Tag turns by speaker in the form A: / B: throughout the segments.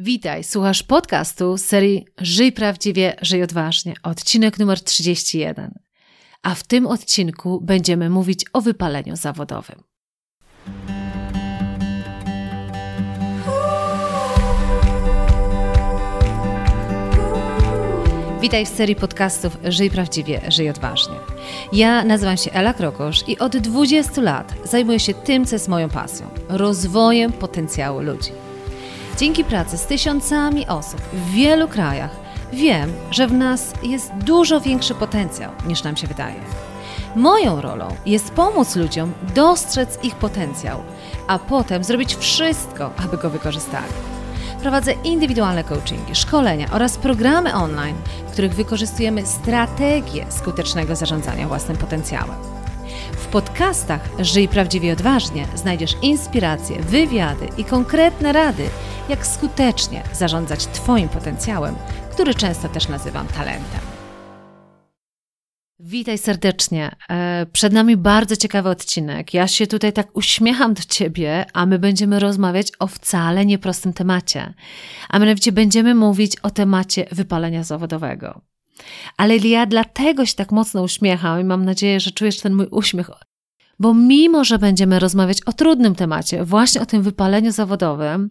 A: Witaj, słuchasz podcastu serii Żyj prawdziwie, żyj odważnie, odcinek numer 31. A w tym odcinku będziemy mówić o wypaleniu zawodowym. Witaj w serii podcastów Żyj prawdziwie, żyj odważnie. Ja nazywam się Ela Krokosz i od 20 lat zajmuję się tym, co jest moją pasją rozwojem potencjału ludzi. Dzięki pracy z tysiącami osób w wielu krajach wiem, że w nas jest dużo większy potencjał niż nam się wydaje. Moją rolą jest pomóc ludziom dostrzec ich potencjał, a potem zrobić wszystko, aby go wykorzystali. Prowadzę indywidualne coachingi, szkolenia oraz programy online, w których wykorzystujemy strategię skutecznego zarządzania własnym potencjałem. W podcastach Żyj prawdziwie odważnie znajdziesz inspiracje, wywiady i konkretne rady, jak skutecznie zarządzać Twoim potencjałem, który często też nazywam talentem. Witaj serdecznie. E, przed nami bardzo ciekawy odcinek. Ja się tutaj tak uśmiecham do Ciebie, a my będziemy rozmawiać o wcale nieprostym temacie. A mianowicie będziemy mówić o temacie wypalenia zawodowego. Ale ja dlatego się tak mocno uśmiecham i mam nadzieję, że czujesz ten mój uśmiech, bo mimo, że będziemy rozmawiać o trudnym temacie, właśnie o tym wypaleniu zawodowym,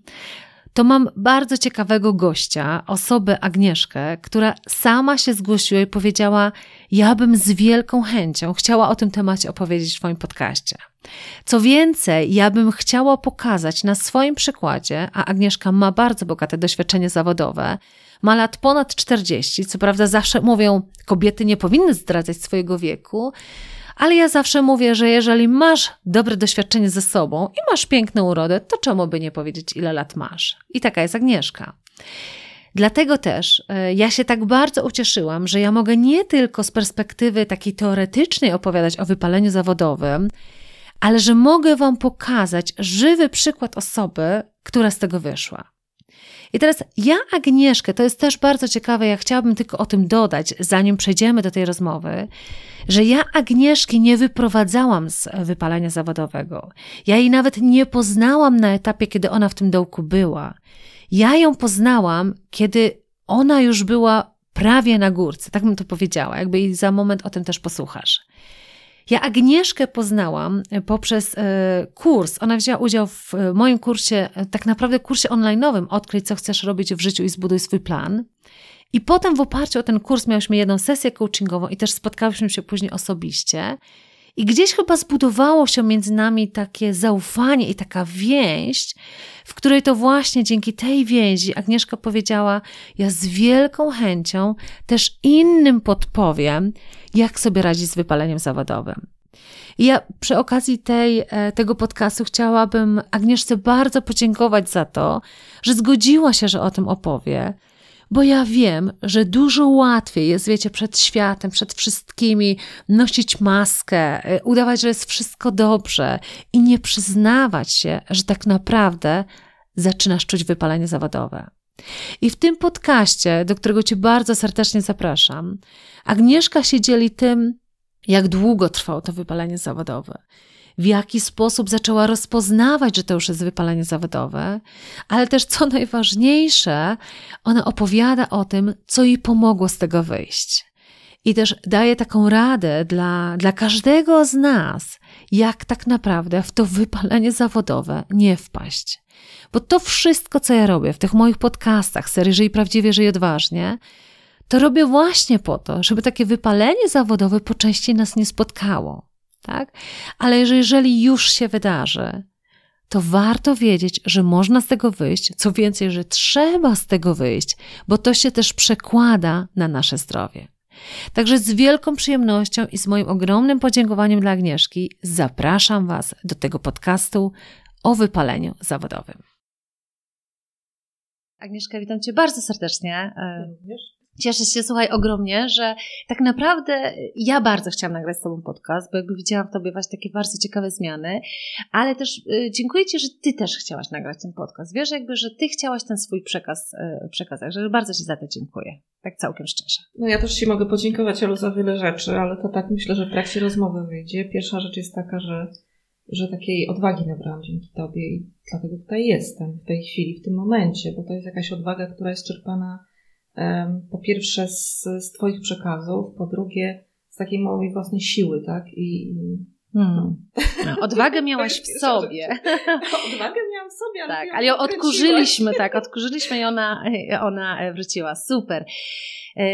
A: to mam bardzo ciekawego gościa, osobę Agnieszkę, która sama się zgłosiła i powiedziała: Ja bym z wielką chęcią chciała o tym temacie opowiedzieć w Twoim podcaście. Co więcej, ja bym chciała pokazać na swoim przykładzie, a Agnieszka ma bardzo bogate doświadczenie zawodowe, ma lat ponad 40, co prawda zawsze mówią, kobiety nie powinny zdradzać swojego wieku, ale ja zawsze mówię, że jeżeli masz dobre doświadczenie ze sobą i masz piękną urodę, to czemu by nie powiedzieć, ile lat masz? I taka jest Agnieszka. Dlatego też e, ja się tak bardzo ucieszyłam, że ja mogę nie tylko z perspektywy takiej teoretycznej opowiadać o wypaleniu zawodowym, ale że mogę Wam pokazać żywy przykład osoby, która z tego wyszła. I teraz ja, Agnieszkę, to jest też bardzo ciekawe, ja chciałabym tylko o tym dodać, zanim przejdziemy do tej rozmowy, że ja Agnieszki nie wyprowadzałam z wypalenia zawodowego. Ja jej nawet nie poznałam na etapie, kiedy ona w tym dołku była. Ja ją poznałam, kiedy ona już była prawie na górce, tak bym to powiedziała, jakby i za moment o tym też posłuchasz. Ja Agnieszkę poznałam e, poprzez e, kurs. Ona wzięła udział w e, moim kursie, tak naprawdę kursie online'owym Odkryj, co chcesz robić w życiu i zbuduj swój plan. I potem w oparciu o ten kurs miałyśmy jedną sesję coachingową i też spotkałyśmy się później osobiście. I gdzieś chyba zbudowało się między nami takie zaufanie i taka więź, w której to właśnie dzięki tej więzi Agnieszka powiedziała: Ja z wielką chęcią też innym podpowiem, jak sobie radzić z wypaleniem zawodowym. I ja przy okazji tej, e, tego podcastu chciałabym Agnieszce bardzo podziękować za to, że zgodziła się, że o tym opowie, bo ja wiem, że dużo łatwiej jest, wiecie, przed światem, przed wszystkimi nosić maskę, e, udawać, że jest wszystko dobrze i nie przyznawać się, że tak naprawdę zaczynasz czuć wypalenie zawodowe. I w tym podcaście, do którego Cię bardzo serdecznie zapraszam, Agnieszka się dzieli tym, jak długo trwało to wypalenie zawodowe, w jaki sposób zaczęła rozpoznawać, że to już jest wypalenie zawodowe, ale też co najważniejsze, ona opowiada o tym, co jej pomogło z tego wyjść. I też daje taką radę dla, dla każdego z nas, jak tak naprawdę w to wypalenie zawodowe nie wpaść. Bo to wszystko, co ja robię w tych moich podcastach, serii Żyj Prawdziwie, Żyj Odważnie, to robię właśnie po to, żeby takie wypalenie zawodowe po części nas nie spotkało. Tak? Ale jeżeli już się wydarzy, to warto wiedzieć, że można z tego wyjść, co więcej, że trzeba z tego wyjść, bo to się też przekłada na nasze zdrowie. Także z wielką przyjemnością i z moim ogromnym podziękowaniem dla Agnieszki zapraszam Was do tego podcastu o wypaleniu zawodowym. Agnieszka, witam Cię bardzo serdecznie. Również. Cieszę się, słuchaj, ogromnie, że tak naprawdę ja bardzo chciałam nagrać z Tobą podcast, bo jakby widziałam w Tobie właśnie takie bardzo ciekawe zmiany, ale też y, dziękuję Ci, że Ty też chciałaś nagrać ten podcast. Wiesz, jakby, że Ty chciałaś ten swój przekaz y, przekazać, że bardzo Ci za to dziękuję. Tak całkiem szczerze.
B: No ja też Ci mogę podziękować, Elu, za wiele rzeczy, ale to tak myślę, że w trakcie rozmowy wyjdzie. Pierwsza rzecz jest taka, że że takiej odwagi nabrałam dzięki Tobie i dlatego tutaj jestem w tej chwili, w tym momencie, bo to jest jakaś odwaga, która jest czerpana po pierwsze z, z Twoich przekazów, po drugie z takiej mojej własnej siły, tak? I, i
C: Hmm. No, odwagę miałaś w sobie.
B: Odwagę miałam w sobie, ale
C: tak, ale ją odkurzyliśmy, tak, odkurzyliśmy i ona, ona wróciła. Super. E,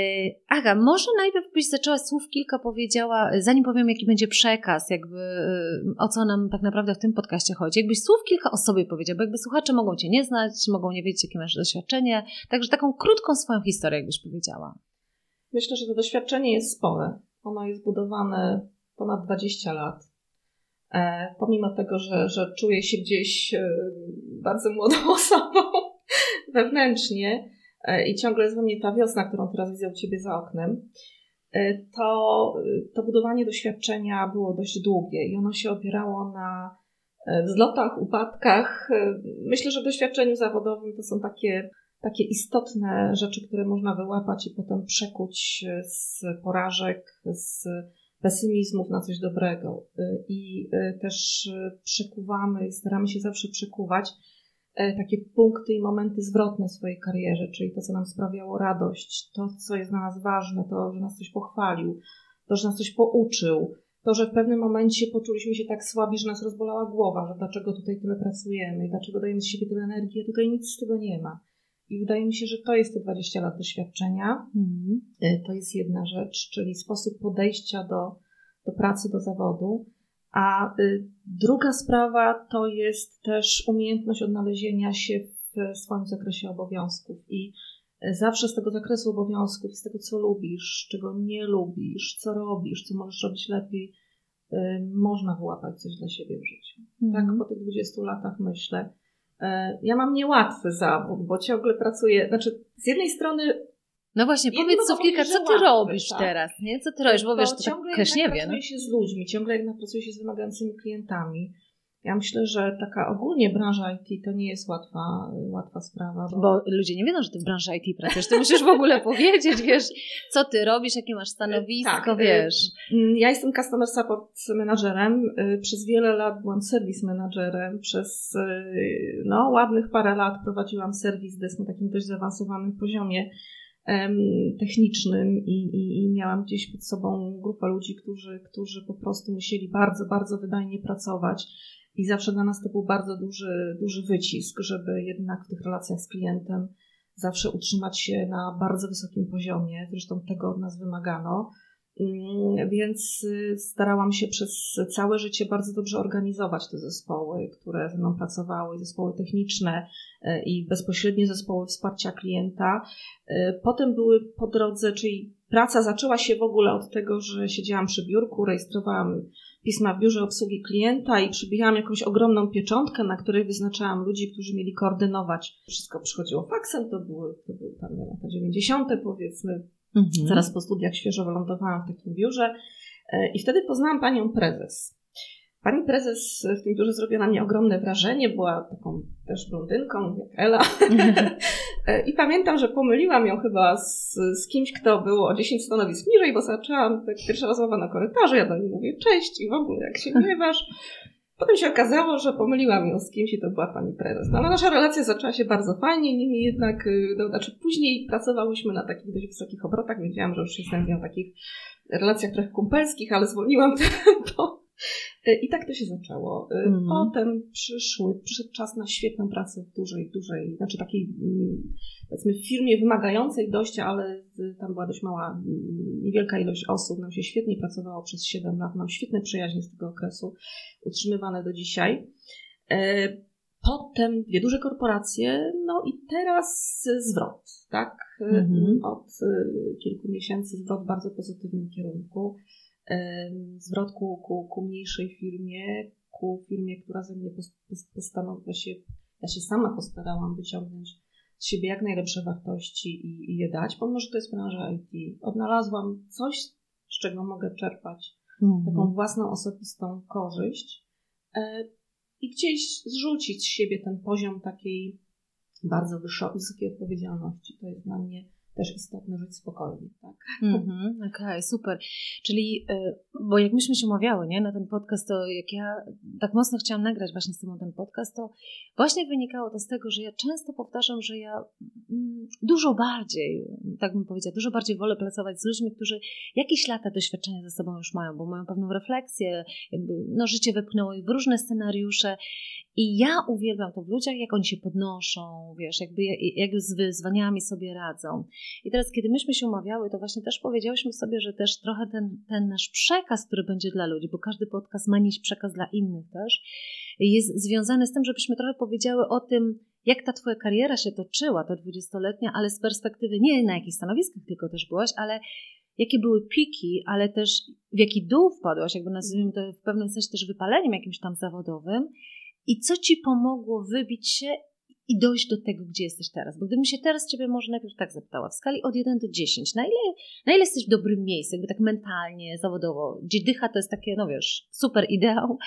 C: Aga, może najpierw byś zaczęła słów kilka powiedziała, zanim powiem, jaki będzie przekaz, jakby e, o co nam tak naprawdę w tym podcaście chodzi. Jakbyś słów kilka o sobie powiedział, bo jakby słuchacze mogą cię nie znać, mogą nie wiedzieć, jakie masz doświadczenie, także taką krótką swoją historię, jakbyś powiedziała.
B: Myślę, że to doświadczenie jest spore. Ono jest budowane ponad 20 lat. E, pomimo tego, że, że czuję się gdzieś e, bardzo młodą osobą wewnętrznie e, i ciągle jest we mnie ta wiosna, którą teraz widzę u Ciebie za oknem, to, to budowanie doświadczenia było dość długie i ono się opierało na wzlotach, upadkach. Myślę, że w doświadczeniu zawodowym to są takie, takie istotne rzeczy, które można wyłapać i potem przekuć z porażek, z pesymizmów na coś dobrego y, i y, też y, przekuwamy, staramy się zawsze przekuwać takie punkty i momenty zwrotne w swojej karierze, czyli to, co nam sprawiało radość, to, co jest dla nas ważne, to, że nas coś pochwalił, to, że nas coś pouczył, to, że w pewnym momencie poczuliśmy się tak słabi, że nas rozbolała głowa, że dlaczego tutaj tyle pracujemy dlaczego dajemy z siebie tyle energii, a tutaj nic z tego nie ma. I wydaje mi się, że to jest te 20 lat doświadczenia. Mm. To jest jedna rzecz, czyli sposób podejścia do, do pracy, do zawodu. A y, druga sprawa to jest też umiejętność odnalezienia się w swoim zakresie obowiązków. I y, zawsze z tego zakresu obowiązków, z tego, co lubisz, czego nie lubisz, co robisz, co możesz robić lepiej, można wyłapać coś dla siebie w życiu. Mm. Tak po tych 20 latach myślę. E, ja mam niełatwy zawód, bo ciągle pracuję, znaczy z jednej strony
C: no właśnie, powiedz co kilka, co ty robisz tak? teraz, nie? Co ty robisz, bo wiesz, to
B: ciągle
C: tak nie wie.
B: Ciągle się z ludźmi, ciągle jednak pracuję się z wymagającymi klientami. Ja myślę, że taka ogólnie branża IT to nie jest łatwa, łatwa sprawa.
C: Bo... bo ludzie nie wiedzą, że ty w branży IT pracujesz. Ty musisz w ogóle powiedzieć, wiesz, co ty robisz, jakie masz stanowisko, tak, wiesz.
B: Mm, ja jestem customer support managerem. Y, przez wiele lat byłam service managerem. Przez y, no, ładnych parę lat prowadziłam serwis desk na takim dość zaawansowanym poziomie technicznym i, i, i, miałam gdzieś pod sobą grupę ludzi, którzy, którzy po prostu musieli bardzo, bardzo wydajnie pracować. I zawsze dla nas to był bardzo duży, duży wycisk, żeby jednak w tych relacjach z klientem zawsze utrzymać się na bardzo wysokim poziomie. Zresztą tego od nas wymagano. Mm, więc y, starałam się przez całe życie bardzo dobrze organizować te zespoły, które ze mną pracowały, zespoły techniczne y, i bezpośrednie zespoły wsparcia klienta. Y, potem były po drodze, czyli praca zaczęła się w ogóle od tego, że siedziałam przy biurku, rejestrowałam pisma w biurze obsługi klienta i przybijałam jakąś ogromną pieczątkę, na której wyznaczałam ludzi, którzy mieli koordynować. Wszystko przychodziło faksem, to były, to były tam lata 90. powiedzmy, Mhm. Zaraz po studiach świeżo wylądowałam w takim biurze e, i wtedy poznałam panią prezes. Pani prezes w tym biurze zrobiła na mnie ogromne wrażenie, była taką też blondynką, jak Ela. E, I pamiętam, że pomyliłam ją chyba z, z kimś, kto był o 10 stanowisk niżej, bo zaczęłam tak pierwsza rozmowa na korytarzu, ja do niej mówię cześć i w ogóle jak się gniewasz. Potem się okazało, że pomyliłam ją z kimś i to była pani prezes. No, ale nasza relacja zaczęła się bardzo fajnie, niemniej jednak, y, no, znaczy później pracowałyśmy na takich dość wysokich obrotach. Wiedziałam, że już jestem w nią takich relacjach trochę kumpelskich, ale zwolniłam tempo. I tak to się zaczęło. Mm. Potem przyszły, przyszedł czas na świetną pracę w dużej, dużej, znaczy takiej mm, powiedzmy w firmie wymagającej dość, ale tam była dość mała, mm, niewielka ilość osób. Nam się świetnie pracowało przez 7 lat. Mam świetne przyjaźnie z tego okresu, utrzymywane do dzisiaj. E, potem dwie duże korporacje, no i teraz zwrot, tak? Mm -hmm. Od kilku miesięcy zwrot w bardzo pozytywnym kierunku zwrot ku, ku, ku mniejszej firmie, ku firmie, która ze mnie postanowiła się, ja się sama postarałam wyciągnąć z siebie jak najlepsze wartości i, i je dać, pomimo, że to jest branża IT. Odnalazłam coś, z czego mogę czerpać mhm. taką własną osobistą korzyść e, i gdzieś zrzucić z siebie ten poziom takiej bardzo wysokiej odpowiedzialności. To jest dla mnie też istotne żyć spokojnie. Tak?
A: Mm-hmm, Okej, okay, super. Czyli, y, bo jak myśmy się umawiały nie, na ten podcast, to jak ja tak mocno chciałam nagrać właśnie z Tobą ten podcast, to właśnie wynikało to z tego, że ja często powtarzam, że ja mm, dużo bardziej, tak bym powiedziała, dużo bardziej wolę pracować z ludźmi, którzy jakieś lata doświadczenia ze sobą już mają, bo mają pewną refleksję, jakby no, życie wepchnęło ich w różne scenariusze i ja uwielbiam to w ludziach, jak oni się podnoszą, wiesz, jakby jak z wyzwaniami sobie radzą. I teraz, kiedy myśmy się umawiały, to właśnie też powiedziałyśmy sobie, że też trochę ten, ten nasz przekaz, który będzie dla ludzi, bo każdy podcast ma nieść przekaz dla innych też, jest związany z tym, żebyśmy trochę powiedziały o tym, jak ta twoja kariera się toczyła, ta dwudziestoletnia, ale z perspektywy nie na jakich stanowiskach tylko też byłaś, ale jakie były piki, ale też w jaki dół wpadłaś, jakby nazwijmy to w pewnym sensie też wypaleniem jakimś tam zawodowym i co ci pomogło wybić się i dojść do tego, gdzie jesteś teraz. Bo gdybym się teraz ciebie może najpierw tak zapytała, w skali od 1 do 10, na ile, na ile jesteś w dobrym miejscu, jakby tak mentalnie, zawodowo, gdzie dycha to jest takie, no wiesz, super ideał,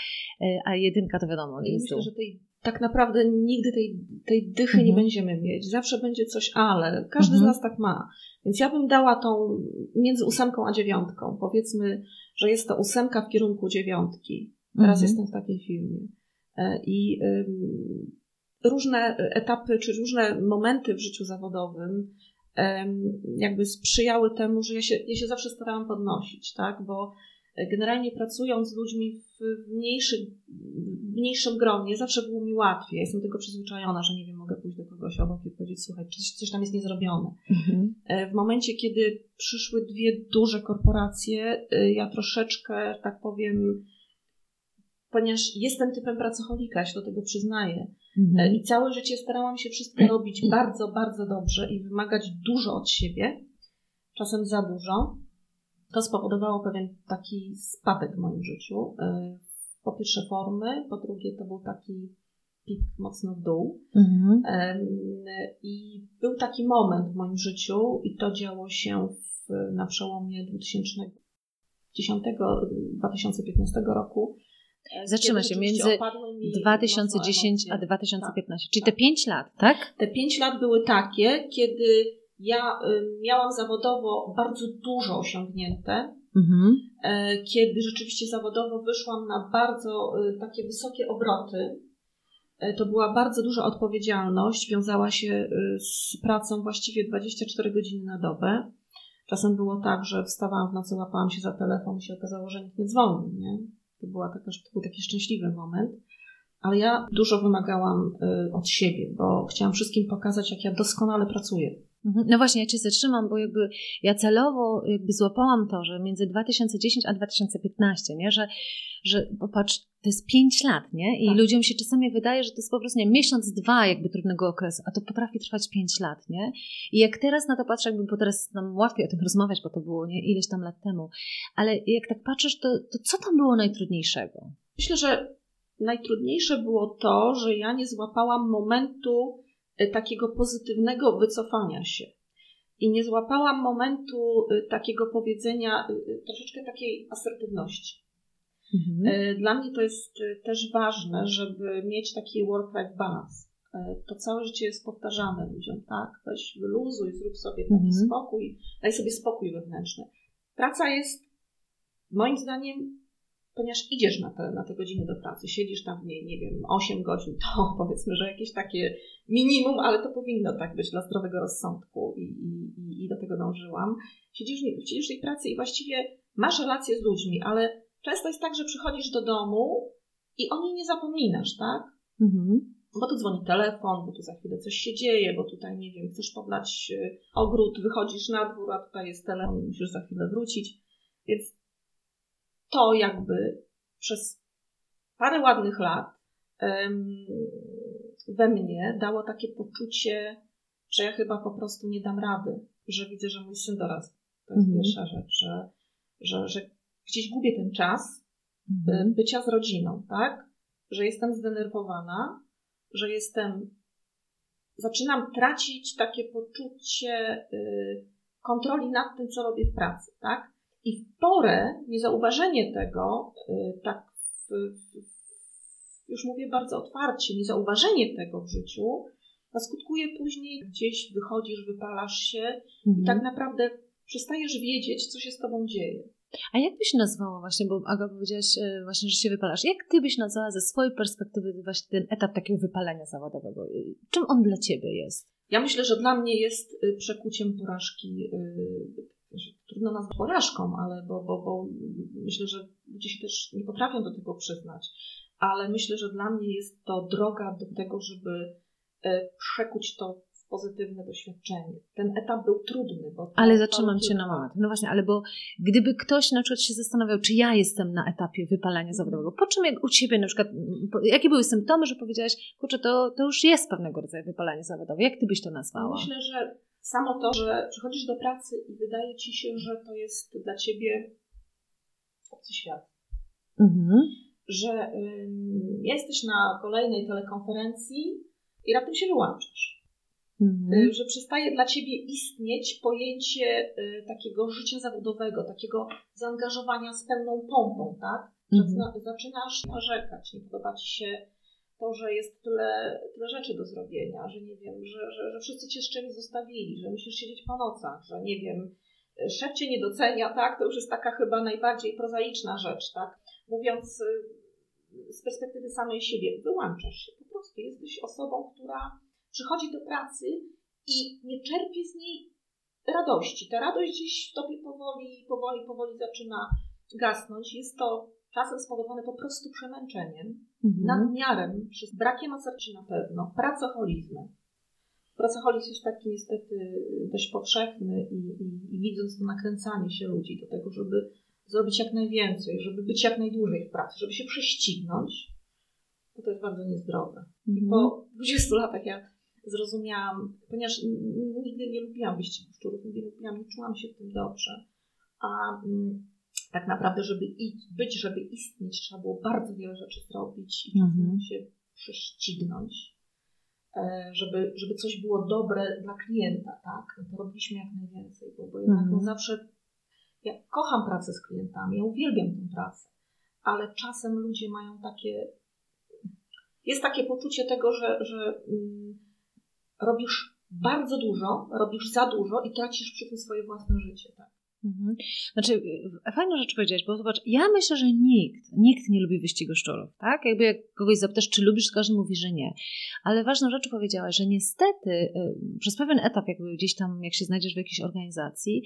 A: e, a jedynka to wiadomo, nie jest
B: Myślę, że tej, tak naprawdę nigdy tej, tej dychy mhm. nie będziemy mieć. Zawsze będzie coś ale. Każdy mhm. z nas tak ma. Więc ja bym dała tą między ósemką a dziewiątką. Powiedzmy, że jest to ósemka w kierunku dziewiątki. Teraz mhm. jestem w takiej firmie. E, I różne etapy czy różne momenty w życiu zawodowym jakby sprzyjały temu, że ja się, ja się zawsze starałam podnosić, tak? Bo generalnie pracując z ludźmi w, mniejszym, w mniejszym gronie, zawsze było mi łatwiej. Ja jestem tylko przyzwyczajona, że nie wiem, mogę pójść do kogoś obok i powiedzieć, słuchaj, coś, coś tam jest niezrobione. Mhm. E, w momencie, kiedy przyszły dwie duże korporacje, e, ja troszeczkę, tak powiem, ponieważ jestem typem pracocholika, się do tego przyznaję. Mhm. I całe życie starałam się wszystko robić bardzo, bardzo dobrze i wymagać dużo od siebie, czasem za dużo. To spowodowało pewien taki spadek w moim życiu. Y, po pierwsze formy, po drugie to był taki pik mocno w dół. Mhm. I był taki moment w moim życiu i to działo się w, na przełomie 2010-2015 roku,
A: E, Zatrzyma się między 2010 a 2015, tak, czyli te 5 tak. lat, tak?
B: Te 5 lat były takie, kiedy ja miałam zawodowo bardzo dużo osiągnięte, mhm. E, kiedy rzeczywiście zawodowo wyszłam na bardzo y, takie wysokie obroty. E, to była bardzo duża odpowiedzialność, wiązała się y, z pracą właściwie 24 godziny na dobę. Czasem było tak, że wstawałam w nocy, łapałam się za telefon i się okazało, że nikt nie dzwoni. Nie? To, była taka, to był taki szczęśliwy moment. Ale ja dużo wymagałam y, od siebie, bo chciałam wszystkim pokazać, jak ja doskonale pracuję.
A: Mhm. No właśnie, ja Cię zatrzymam, bo jakby ja celowo jakby złapałam to, że między 2010 a 2015, nie? Że, że popatrz, to jest 5 lat, nie? I tak. ludziom się czasami wydaje, że to jest po prostu nie, miesiąc, dwa jakby trudnego okresu, a to potrafi trwać 5 lat, nie? I jak teraz na to patrzę, jakby, bo teraz nam łatwiej o tym rozmawiać, bo to było nie ileś tam lat temu, ale jak tak patrzysz, to, to co tam było najtrudniejszego?
B: Myślę, że najtrudniejsze było to, że ja nie złapałam momentu takiego pozytywnego wycofania się. I nie złapałam momentu y, takiego powiedzenia, y, troszeczkę takiej asertywności. Mhm. Dla mnie to jest też ważne, żeby mieć taki work-life balance. To całe życie jest powtarzane ludziom, tak? Weź wyluzuj, zrób sobie taki mhm. spokój, daj sobie spokój wewnętrzny. Praca jest moim zdaniem ponieważ idziesz na te, na te godziny do pracy, siedzisz tam w niej, nie wiem, 8 godzin, to powiedzmy, że jakieś takie minimum, ale to powinno tak być dla zdrowego rozsądku i, i, i do tego dążyłam. Siedzisz, siedzisz w tej pracy i właściwie masz relacje z ludźmi, ale często jest tak, że przychodzisz do domu i o niej nie zapominasz, tak? Mhm. Bo tu dzwoni telefon, bo tu za chwilę coś się dzieje, bo tutaj, nie wiem, chcesz podlać y, ogród, wychodzisz na dwór, a tutaj jest telefon i musisz za chwilę wrócić. Więc to jakby przez parę ładnych lat we mnie dało takie poczucie, że ja chyba po prostu nie dam rady, że widzę, że mój syn dorasta. To jest mhm. pierwsza rzecz, że, że, że gdzieś gubię ten czas mhm. bycia z rodziną, tak? Że jestem zdenerwowana, że jestem. Zaczynam tracić takie poczucie y, kontroli nad tym, co robię w pracy, tak? I w porę niezauważenie tego, y, tak w, już mówię bardzo otwarcie, niezauważenie tego w życiu a skutkuje później gdzieś wychodzisz, wypalasz się
A: Mhm.
B: i tak naprawdę przestajesz wiedzieć, co się z tobą dzieje.
A: A jak byś nazwała właśnie, bo Aga powiedziałaś e, właśnie, że się wypalasz. Jak ty byś nazwała ze swojej perspektywy właśnie ten etap takiego wypalenia zawodowego? E, Czym on dla ciebie jest?
B: Ja myślę, że dla mnie jest y, przekuciem porażki. Trudno nazwać porażką, ale bo, bo, bo myślę, że ludzie się też nie potrafią do tego przyznać. Ale myślę, że dla mnie jest to droga do tego, żeby y, przekuć to w pozytywne doświadczenie. Ten etap był trudny. Bo
A: Ale zatrzymam cię na moment. No właśnie, ale bo gdyby ktoś na przykład się zastanawiał, czy ja jestem na etapie wypalania zawodowego, po czym jak u ciebie na przykład, jakie były symptomy, że powiedziałaś, kurczę, to, to już jest pewnego rodzaju wypalanie zawodowe. Jak ty byś to nazwała?
B: Myślę, że samo to, że przychodzisz do pracy i wydaje ci się, że to jest dla ciebie obcy świat.
A: Mhm.
B: Że jesteś na kolejnej telekonferencji i raptem się wyłączasz.
A: Mhm.
B: Y, że przestaje dla ciebie istnieć pojęcie y, takiego życia zawodowego, takiego zaangażowania z pełną pompą, tak? Że
A: Mhm.
B: zna- zaczynasz narzekać, nie podoba ci się to, że jest tyle, tyle rzeczy do zrobienia, że nie wiem, że, że, że wszyscy cię z czymś zostawili, że musisz siedzieć po nocach, że nie wiem, szef cię nie docenia, tak? To już jest taka chyba najbardziej prozaiczna rzecz, tak? Mówiąc y, z perspektywy samej siebie, wyłączasz się po prostu. Jesteś osobą, która przychodzi do pracy i nie czerpie z niej radości. Ta radość gdzieś w tobie powoli, powoli, powoli zaczyna gasnąć. Jest to czasem spowodowane po prostu przemęczeniem,
A: Mhm.
B: nadmiarem, przez brakiem asercji na pewno, pracoholizmem. Pracoholizm jest taki niestety dość powszechny i, i, i widząc to nakręcanie się ludzi do tego, żeby zrobić jak najwięcej, żeby być jak najdłużej w pracy, żeby się prześcignąć, to to jest bardzo niezdrowe. I
A: Mhm.
B: po 20 latach ja zrozumiałam, ponieważ nigdy nie lubiłam wyścigu szczurów, nigdy nie lubiłam, nie czułam się w tym dobrze. A mm, tak naprawdę, żeby być, żeby istnieć, trzeba było bardzo wiele rzeczy zrobić i czasem
A: Mhm.
B: się prześcignąć, e, żeby, żeby coś było dobre dla klienta, tak? No to robiliśmy jak najwięcej, bo, bo jednak
A: Mhm.
B: no zawsze ja kocham pracę z klientami, ja uwielbiam tę pracę, ale czasem ludzie mają takie jest takie poczucie tego, że, że mm, robisz bardzo dużo, robisz za dużo i tracisz przy tym swoje własne życie. Tak?
A: Mhm. Znaczy, y, fajną rzecz powiedziałeś, bo zobacz, ja myślę, że nikt, nikt nie lubi wyścigu szczurów, tak? Jakby jak kogoś zapytasz, czy lubisz, każdy mówi, że nie. Ale ważną rzecz powiedziałaś, że niestety y, przez pewien etap, jakby gdzieś tam, jak się znajdziesz w jakiejś organizacji,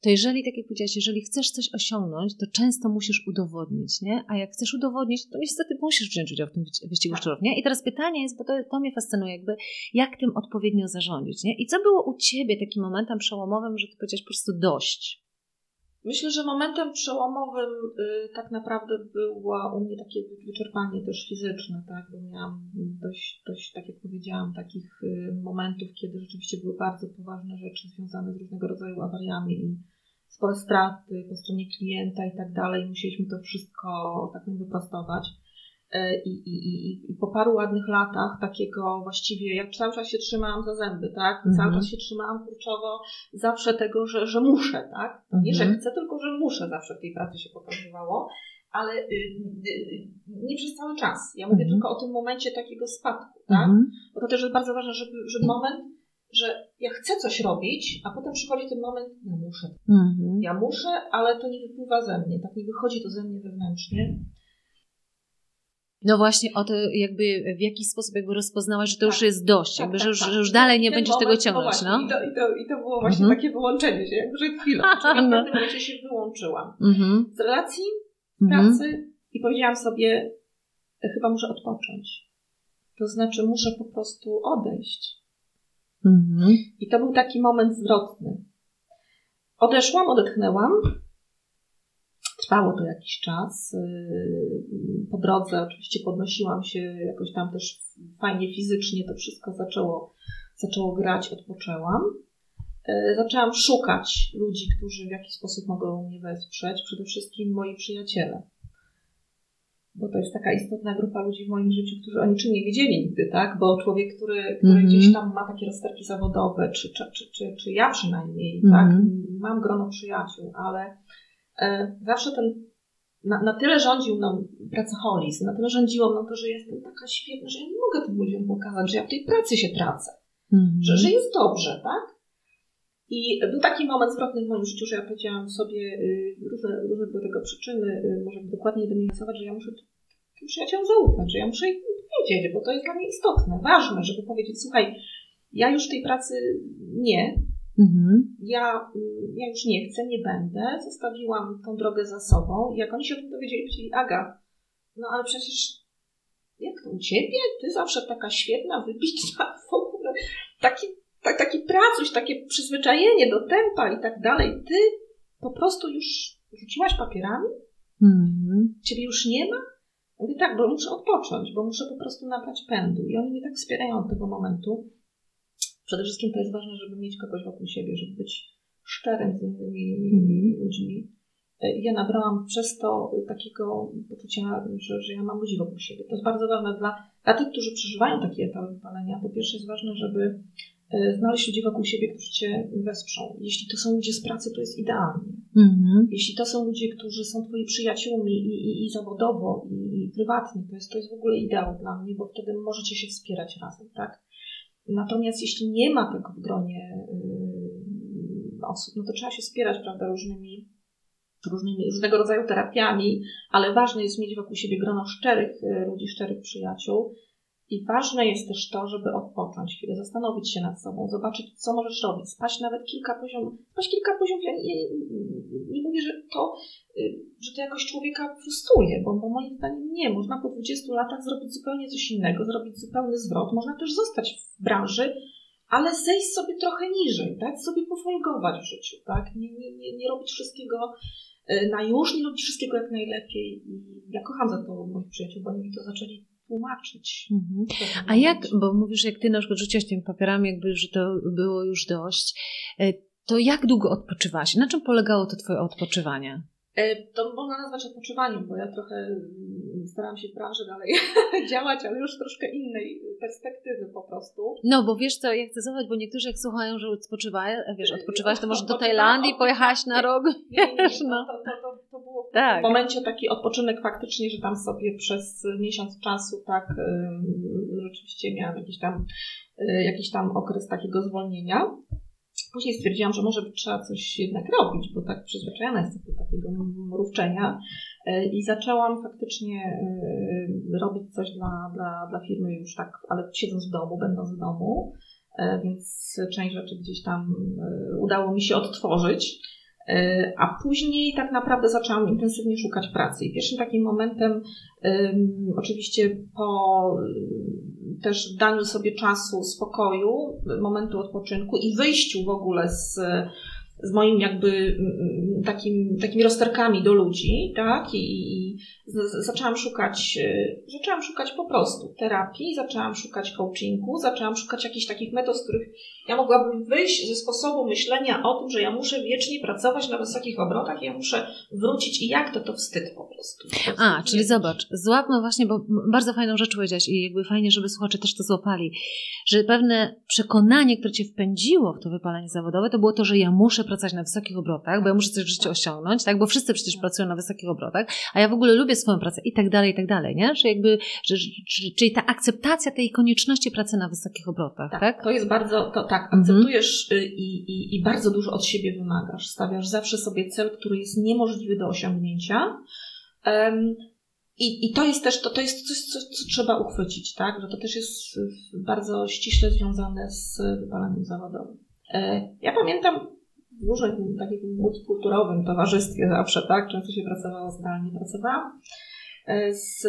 A: to jeżeli, tak jak powiedziałaś, jeżeli chcesz coś osiągnąć, to często musisz udowodnić, nie? A jak chcesz udowodnić, to niestety musisz wziąć udział w tym wyścigu
B: Tak.
A: szczurów, nie? I teraz pytanie jest, bo to, to mnie fascynuje, jakby jak tym odpowiednio zarządzić, nie? I co było u Ciebie takim momentem przełomowym, że Ty powiedziałaś po prostu dość?
B: Myślę, że momentem przełomowym y, tak naprawdę było u mnie takie wyczerpanie też fizyczne, tak? bo miałam dość, dość, tak jak powiedziałam, takich y, momentów, kiedy rzeczywiście były bardzo poważne rzeczy związane z różnego rodzaju awariami i spore straty po stronie klienta i tak dalej. Musieliśmy to wszystko tak wyprostować. E, I, i, i, I po paru ładnych latach takiego właściwie, ja cały czas się trzymałam za zęby, tak? I cały
A: Mhm.
B: czas się trzymałam kurczowo zawsze tego, że, że muszę, tak? Nie, że
A: Mhm.
B: chcę, tylko że muszę zawsze w tej pracy się pokazywało, ale y, y, nie przez cały czas. Ja mówię
A: Mhm.
B: tylko o tym momencie takiego spadku, tak? Bo to też jest bardzo ważne, żeby, żeby moment, że ja chcę coś robić, a potem przychodzi ten moment, ja muszę. Ja muszę, ale to nie wypływa ze mnie, tak nie wychodzi to ze mnie wewnętrznie.
A: No właśnie o to jakby w jaki sposób jakby rozpoznałaś, że to już
B: Tak.
A: jest dość,
B: Tak,
A: jakby,
B: tak,
A: że, już,
B: tak.
A: że już dalej nie będziesz tego
B: moment,
A: ciągnąć, no.
B: I, to, i, to, I to było właśnie
A: Mhm.
B: takie wyłączenie się, jakby że chwilę. Czyli ja w
A: No.
B: pewnym momencie się wyłączyłam.
A: Mhm.
B: Z relacji,
A: Mhm.
B: pracy i powiedziałam sobie, e, chyba muszę odpocząć. To znaczy muszę po prostu odejść.
A: Mhm.
B: I to był taki moment zwrotny. Odeszłam, odetchnęłam. Trwało to jakiś czas. Yy, Po drodze oczywiście podnosiłam się jakoś tam też fajnie fizycznie, to wszystko zaczęło, zaczęło grać, odpoczęłam. Yy, Zaczęłam szukać ludzi, którzy w jakiś sposób mogą mnie wesprzeć, przede wszystkim moi przyjaciele. Bo to jest taka istotna grupa ludzi w moim życiu, którzy o niczym nie wiedzieli nigdy, tak? Bo człowiek, który, który
A: Mhm.
B: gdzieś tam ma takie rozterki zawodowe, czy, czy, czy, czy, czy ja przynajmniej,
A: Mhm.
B: tak? Mam grono przyjaciół, ale zawsze ten na, na tyle rządził mną pracoholizm, na tyle rządziło mną to, że jestem taka świetna, że ja nie mogę tym ludziom pokazać, że ja w tej pracy się tracę, mhm. że, że jest dobrze, tak? I był taki moment zwrotny w moim życiu, że ja powiedziałam sobie, y, różne, różne były tego przyczyny, y, może dokładnie definiować, że ja muszę tym przyjaciołom zaufać, że ja muszę im powiedzieć, bo to jest dla mnie istotne, ważne, żeby powiedzieć, słuchaj, ja już tej pracy nie, mhm. ja, ja już nie chcę, nie będę, zostawiłam tą drogę za sobą. I jak oni się o tym dowiedzieli, powiedzieli, Aga, no ale przecież jak to u ciebie? Ty zawsze taka świetna, wybitna, w ogóle taki, tak, taki pracuś, takie przyzwyczajenie do tempa i tak dalej. Ty po prostu już rzuciłaś papierami? Mhm. Ciebie już nie ma? Mówię, tak, bo muszę odpocząć, bo muszę po prostu nabrać pędu. I oni mnie tak wspierają od tego momentu. Przede wszystkim to jest ważne, żeby mieć kogoś wokół siebie, żeby być szczerym z innymi mm. ludźmi. E, ja nabrałam przez to takiego poczucia, że, że ja mam ludzi wokół siebie. To jest bardzo ważne dla, dla tych, którzy przeżywają taki etap wypalenia. Po pierwsze jest ważne, żeby E, znaleźć ludzi wokół siebie, którzy cię wesprzął. Jeśli to są ludzie z pracy, to jest idealnie. Mm-hmm. Jeśli to są ludzie, którzy są twoi przyjaciółmi i, i, i zawodowo, i, i, prywatnie, to jest, to jest w ogóle ideał dla mnie, bo wtedy możecie się wspierać razem, tak? Natomiast jeśli nie ma tego w gronie yy, osób, no to trzeba się wspierać, prawda, różnymi, różnymi, różnego rodzaju terapiami, ale ważne jest mieć wokół siebie grono szczerych yy, ludzi, szczerych przyjaciół, i ważne jest też to, żeby odpocząć chwilę, zastanowić się nad sobą, zobaczyć, co możesz robić, spaść nawet kilka poziomów, spaść kilka poziomów. Ja nie, nie mówię, że to, y, że to jakoś człowieka frustruje, bo, bo moim zdaniem nie. Można po 20 latach zrobić zupełnie coś innego, zrobić zupełny zwrot. Można też zostać w branży, ale zejść sobie trochę niżej, dać sobie pofolgować w życiu, tak? Nie, nie, nie, nie robić wszystkiego y, na już, nie robić wszystkiego jak najlepiej. I ja kocham za to moich przyjaciół, bo oni mi to zaczęli tłumaczyć. Mhm.
A: A jak, bo mówisz, jak ty na przykład rzuciłaś tymi papierami, jakby, że to było już dość, e, to jak długo odpoczywałaś? Na czym polegało to twoje odpoczywanie?
B: E, to można nazwać odpoczywaniem, bo ja trochę mm, starałam się w branży dalej działać, ale już troszkę innej perspektywy po prostu.
A: No, bo wiesz co, ja chcę zobaczyć, bo niektórzy jak słuchają, że odpoczywają, wiesz, odpoczywałaś, to może do Tajlandii pojechałaś na rok, wiesz, no.
B: To, to, to, było w tak. momencie taki odpoczynek faktycznie, że tam sobie przez miesiąc czasu tak rzeczywiście miałam jakiś tam, y, jakiś tam okres takiego zwolnienia. Później stwierdziłam, że może trzeba coś jednak robić, bo tak przyzwyczajona jestem do takiego mrówczenia e, i zaczęłam faktycznie e, robić coś dla, dla, dla firmy już tak, ale siedząc w domu, będąc w domu, e, więc część rzeczy gdzieś tam udało mi się odtworzyć. A później tak naprawdę zaczęłam intensywnie szukać pracy. I pierwszym takim momentem, oczywiście po też daniu sobie czasu, spokoju, momentu odpoczynku i wyjściu w ogóle z, z moim jakby mm, takim, takimi rozterkami do ludzi, tak? I, i zaczęłam szukać, zaczęłam szukać po prostu terapii, zaczęłam szukać coachingu, zaczęłam szukać jakichś takich metod, z których ja mogłabym wyjść ze sposobu myślenia o tym, że ja muszę wiecznie pracować na wysokich obrotach, ja muszę wrócić i jak to to wstyd po prostu. Po prostu
A: A, czyli zobacz, złapmy właśnie, bo bardzo fajną rzecz powiedziałaś i jakby fajnie, żeby słuchacze też to złapali, że pewne przekonanie, które cię wpędziło w to wypalenie zawodowe, to było to, że ja muszę pracować na wysokich obrotach, bo ja muszę coś w życiu osiągnąć, tak? Bo wszyscy przecież pracują na wysokich obrotach, a ja w ogóle lubię swoją pracę i tak dalej, i tak dalej, nie? Że jakby, że, czyli ta akceptacja tej konieczności pracy na wysokich obrotach, tak? tak?
B: To jest bardzo, to, tak, akceptujesz mhm. i, i, i bardzo dużo od siebie wymagasz. Stawiasz zawsze sobie cel, który jest niemożliwy do osiągnięcia. Um, i, I to jest też to, to jest coś, co, co, trzeba uchwycić, tak? Że to też jest bardzo ściśle związane z wypaleniem zawodowym. E, ja pamiętam w różnym takim multikulturowym towarzystwie zawsze, tak? Często się pracowało zdalnie. Pracowałam e, z,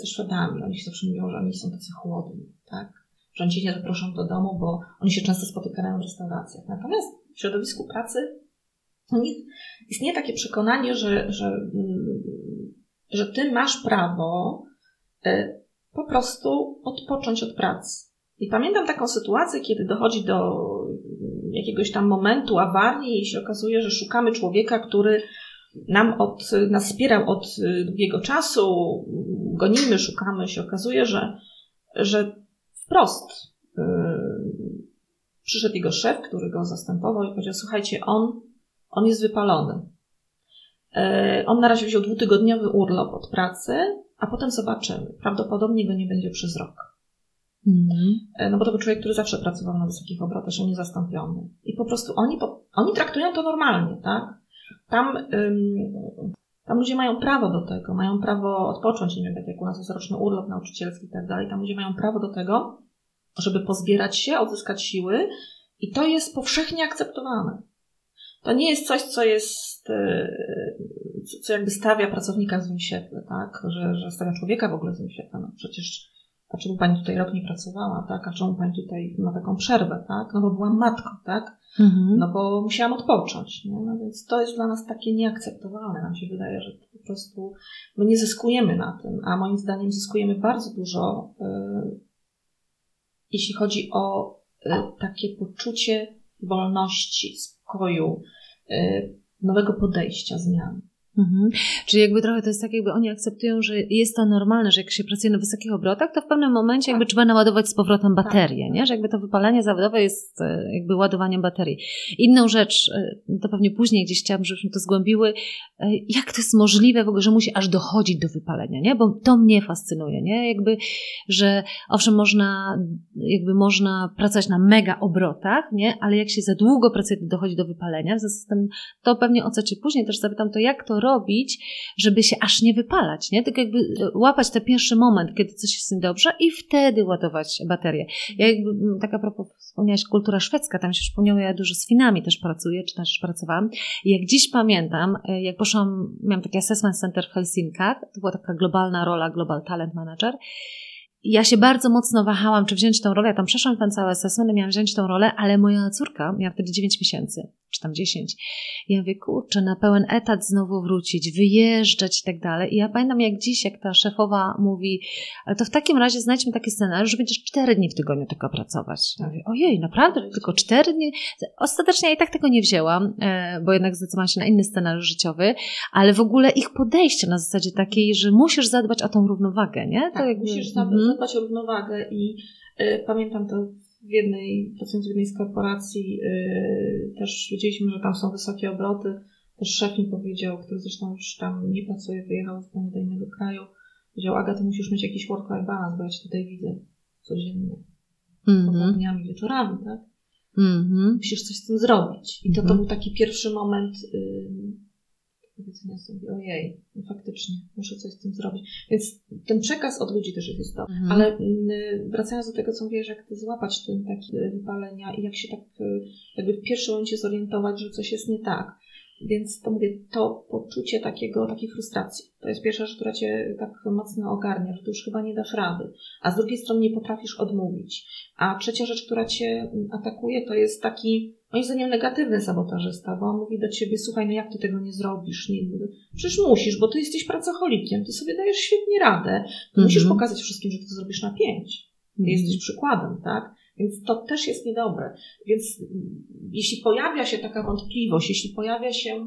B: ze Szwedami. Oni się zawsze mówią, że oni są tacy chłodni, tak? Że oni cię nie zaproszą do domu, bo oni się często spotykają w restauracjach. Natomiast w środowisku pracy istnieje takie przekonanie, że, że, mm, że ty masz prawo e, po prostu odpocząć od pracy. I pamiętam taką sytuację, kiedy dochodzi do jakiegoś tam momentu awarii i się okazuje, że szukamy człowieka, który nam od, nas wspierał od długiego czasu, gonimy, szukamy, się okazuje, że, że wprost yy, przyszedł jego szef, który go zastępował i powiedział, słuchajcie, on, on jest wypalony. E, on na razie wziął dwutygodniowy urlop od pracy, a potem zobaczymy. Prawdopodobnie go nie będzie przez rok. Mhm. No bo to był człowiek, który zawsze pracował na wysokich obrotach, że niezastąpiony. I po prostu oni, oni traktują to normalnie, tak? Tam, ym, tam ludzie mają prawo do tego, mają prawo odpocząć, nie wiem, tak jak u nas jest roczny urlop nauczycielski i tak dalej. Tam ludzie mają prawo do tego, żeby pozbierać się, odzyskać siły i to jest powszechnie akceptowane. To nie jest coś, co jest, y, co jakby stawia pracownika w złym świetle, tak? Że, że stawia człowieka w ogóle w złym świetle. No przecież a czemu pani tutaj rok nie pracowała, tak? A czemu pani tutaj ma taką przerwę, tak? No bo byłam matką, tak? Mhm. No bo musiałam odpocząć, nie? No więc to jest dla nas takie nieakceptowalne. Nam się wydaje, że po prostu my nie zyskujemy na tym, a moim zdaniem zyskujemy bardzo dużo, yy, jeśli chodzi o yy, takie poczucie wolności, spokoju, yy, nowego podejścia, zmian.
A: Mhm. Czyli jakby trochę to jest tak, jakby oni akceptują, że jest to normalne, że jak się pracuje na wysokich obrotach, to w pewnym momencie jakby tak. trzeba naładować z powrotem baterię, tak. nie? Że jakby to wypalenie zawodowe jest e, jakby ładowaniem baterii. Inną rzecz, e, to pewnie później gdzieś chciałabym, żebyśmy to zgłębiły, e, jak to jest możliwe w ogóle, że musi aż dochodzić do wypalenia, nie? Bo to mnie fascynuje, nie? Jakby, że owszem można, jakby można pracować na mega obrotach, nie? Ale jak się za długo pracuje, to dochodzi do wypalenia. W związku z tym, to pewnie o co Cię później też zapytam, to jak to robić, żeby się aż nie wypalać, nie? Tylko jakby łapać ten pierwszy moment, kiedy coś jest dobrze i wtedy ładować baterię. Ja jakby, mm, tak a propos, wspomniałaś, kultura szwedzka, tam się przypomniało, ja dużo z Finami też pracuję, czy też pracowałam. I jak dziś pamiętam, e, jak poszłam, miałam taki assessment center w Helsinkach, to była taka globalna rola, Global Talent Manager ja się bardzo mocno wahałam, czy wziąć tą rolę. Ja tam przeszłam ten cały assessment miałam wziąć tą rolę, ale moja córka miała wtedy 9 miesięcy czy tam 10. I ja mówię, kurczę, na pełen etat znowu wrócić, wyjeżdżać i tak dalej. I ja pamiętam jak dziś, jak ta szefowa mówi, to w takim razie znajdźmy taki scenariusz, że będziesz 4 dni w tygodniu tylko pracować. Ja mówię, ojej, naprawdę? Tylko 4 dni? Ostatecznie ja i tak tego nie wzięłam, e, bo jednak zdecydowałam się na inny scenariusz życiowy, ale w ogóle ich podejście na zasadzie takiej, że musisz zadbać o tą równowagę, nie?
B: Tak, jakby... musisz mhm. zadbać o równowagę i y, pamiętam to w jednej, pracując w jednej z korporacji, yy, też wiedzieliśmy, że tam są wysokie obroty. Też szef mi powiedział, który zresztą już tam nie pracuje, wyjechał zupełnie do innego kraju. Powiedział, Aga, ty musisz mieć jakiś work-life balance, bo ja cię tutaj widzę codziennie. Mm -hmm. Popołudniami, wieczorami, tak? Mm -hmm. Musisz coś z tym zrobić. I to, mm -hmm. to był taki pierwszy moment, yy, powiedzenia sobie, ojej, no faktycznie, muszę coś z tym zrobić. Więc ten przekaz od ludzi też jest istotny. Mhm. Ale mm, wracając do tego, co mówisz, jak ty złapać ten taki wypalenia i jak się tak y, jakby w pierwszym momencie zorientować, że coś jest nie tak. Więc to mówię, to poczucie takiego, takiej frustracji. To jest pierwsza rzecz, która cię tak mocno ogarnia, że ty już chyba nie dasz rady. A z drugiej strony nie potrafisz odmówić. A trzecia rzecz, która cię atakuje, to jest taki, moim zdaniem, negatywny sabotażysta, bo on mówi do ciebie, słuchaj, no jak ty tego nie zrobisz? Nie, przecież musisz, bo ty jesteś pracocholikiem, ty sobie dajesz świetnie radę. Ty mm -hmm. musisz pokazać wszystkim, że ty to zrobisz na pięć. Ty mm -hmm. jesteś przykładem, tak? Więc to też jest niedobre. Więc jeśli pojawia się taka wątpliwość, jeśli pojawia się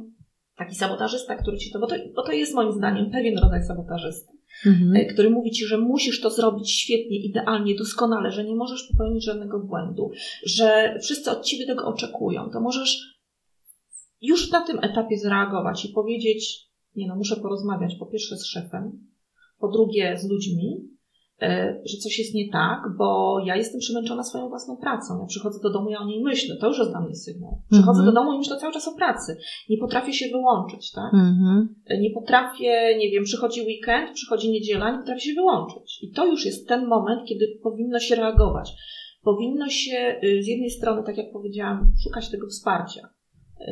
B: taki sabotażysta, który ci to, bo to, bo to jest moim zdaniem pewien rodzaj sabotażysty, mhm. E, który mówi ci, że musisz to zrobić świetnie, idealnie, doskonale, że nie możesz popełnić żadnego błędu, że wszyscy od ciebie tego oczekują, to możesz już na tym etapie zareagować i powiedzieć, nie no, muszę porozmawiać po pierwsze z szefem, po drugie z ludźmi, że coś jest nie tak, bo ja jestem przemęczona swoją własną pracą. Ja przychodzę do domu, ja o niej myślę. To już jest dla mnie sygnał. Przychodzę mm -hmm. do domu i myślę cały czas o pracy. Nie potrafię się wyłączyć, tak? Mm -hmm. Nie potrafię, nie wiem, przychodzi weekend, przychodzi niedziela, nie potrafię się wyłączyć. I to już jest ten moment, kiedy powinno się reagować. Powinno się y, z jednej strony, tak jak powiedziałam, szukać tego wsparcia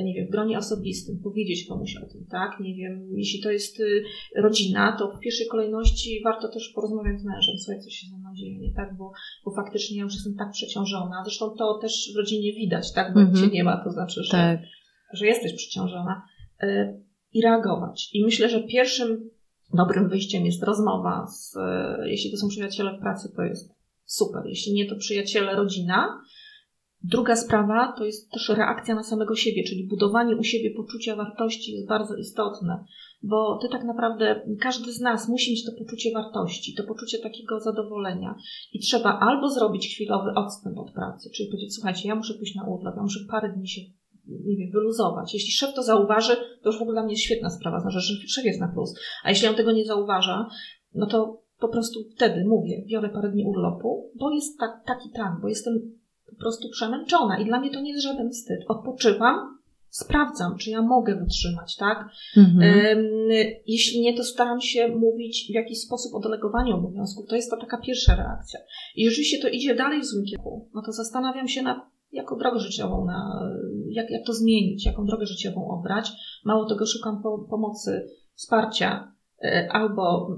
B: nie wiem, w gronie osobistym, powiedzieć komuś o tym, tak? Nie wiem, jeśli to jest y, rodzina, to w pierwszej kolejności warto też porozmawiać z mężem, słuchaj, co się ze mną dzieje, nie tak? Bo, bo faktycznie ja już jestem tak przeciążona. Zresztą to też w rodzinie widać, tak? Bo mhm. cię nie ma, to znaczy, że, tak. że jesteś przeciążona. Y, I reagować. I myślę, że pierwszym dobrym wyjściem jest rozmowa z, y, jeśli to są przyjaciele w pracy, to jest super. Jeśli nie, to przyjaciele, rodzina Druga sprawa to jest też reakcja na samego siebie, czyli budowanie u siebie poczucia wartości jest bardzo istotne, bo ty tak naprawdę, każdy z nas musi mieć to poczucie wartości, to poczucie takiego zadowolenia i trzeba albo zrobić chwilowy odstęp od pracy, czyli powiedzieć, słuchajcie, ja muszę pójść na urlop, ja muszę parę dni się nie wiem, wyluzować. Jeśli szef to zauważy, to już w ogóle dla mnie jest świetna sprawa, znaczy, że szef jest na plus. A jeśli on tego nie zauważa, no to po prostu wtedy mówię, biorę parę dni urlopu, bo jest tak, tak i tak, bo jestem po prostu przemęczona i dla mnie to nie jest żaden wstyd. Odpoczywam, sprawdzam, czy ja mogę wytrzymać, tak? Mhm. Jeśli nie, to staram się mówić w jakiś sposób o delegowaniu obowiązków. To jest to taka pierwsza reakcja. I rzeczywiście to idzie dalej w złym kierunku, no to zastanawiam się nad jaką drogę życiową, na, jak, jak to zmienić, jaką drogę życiową obrać. Mało tego, szukam po, pomocy, wsparcia e, albo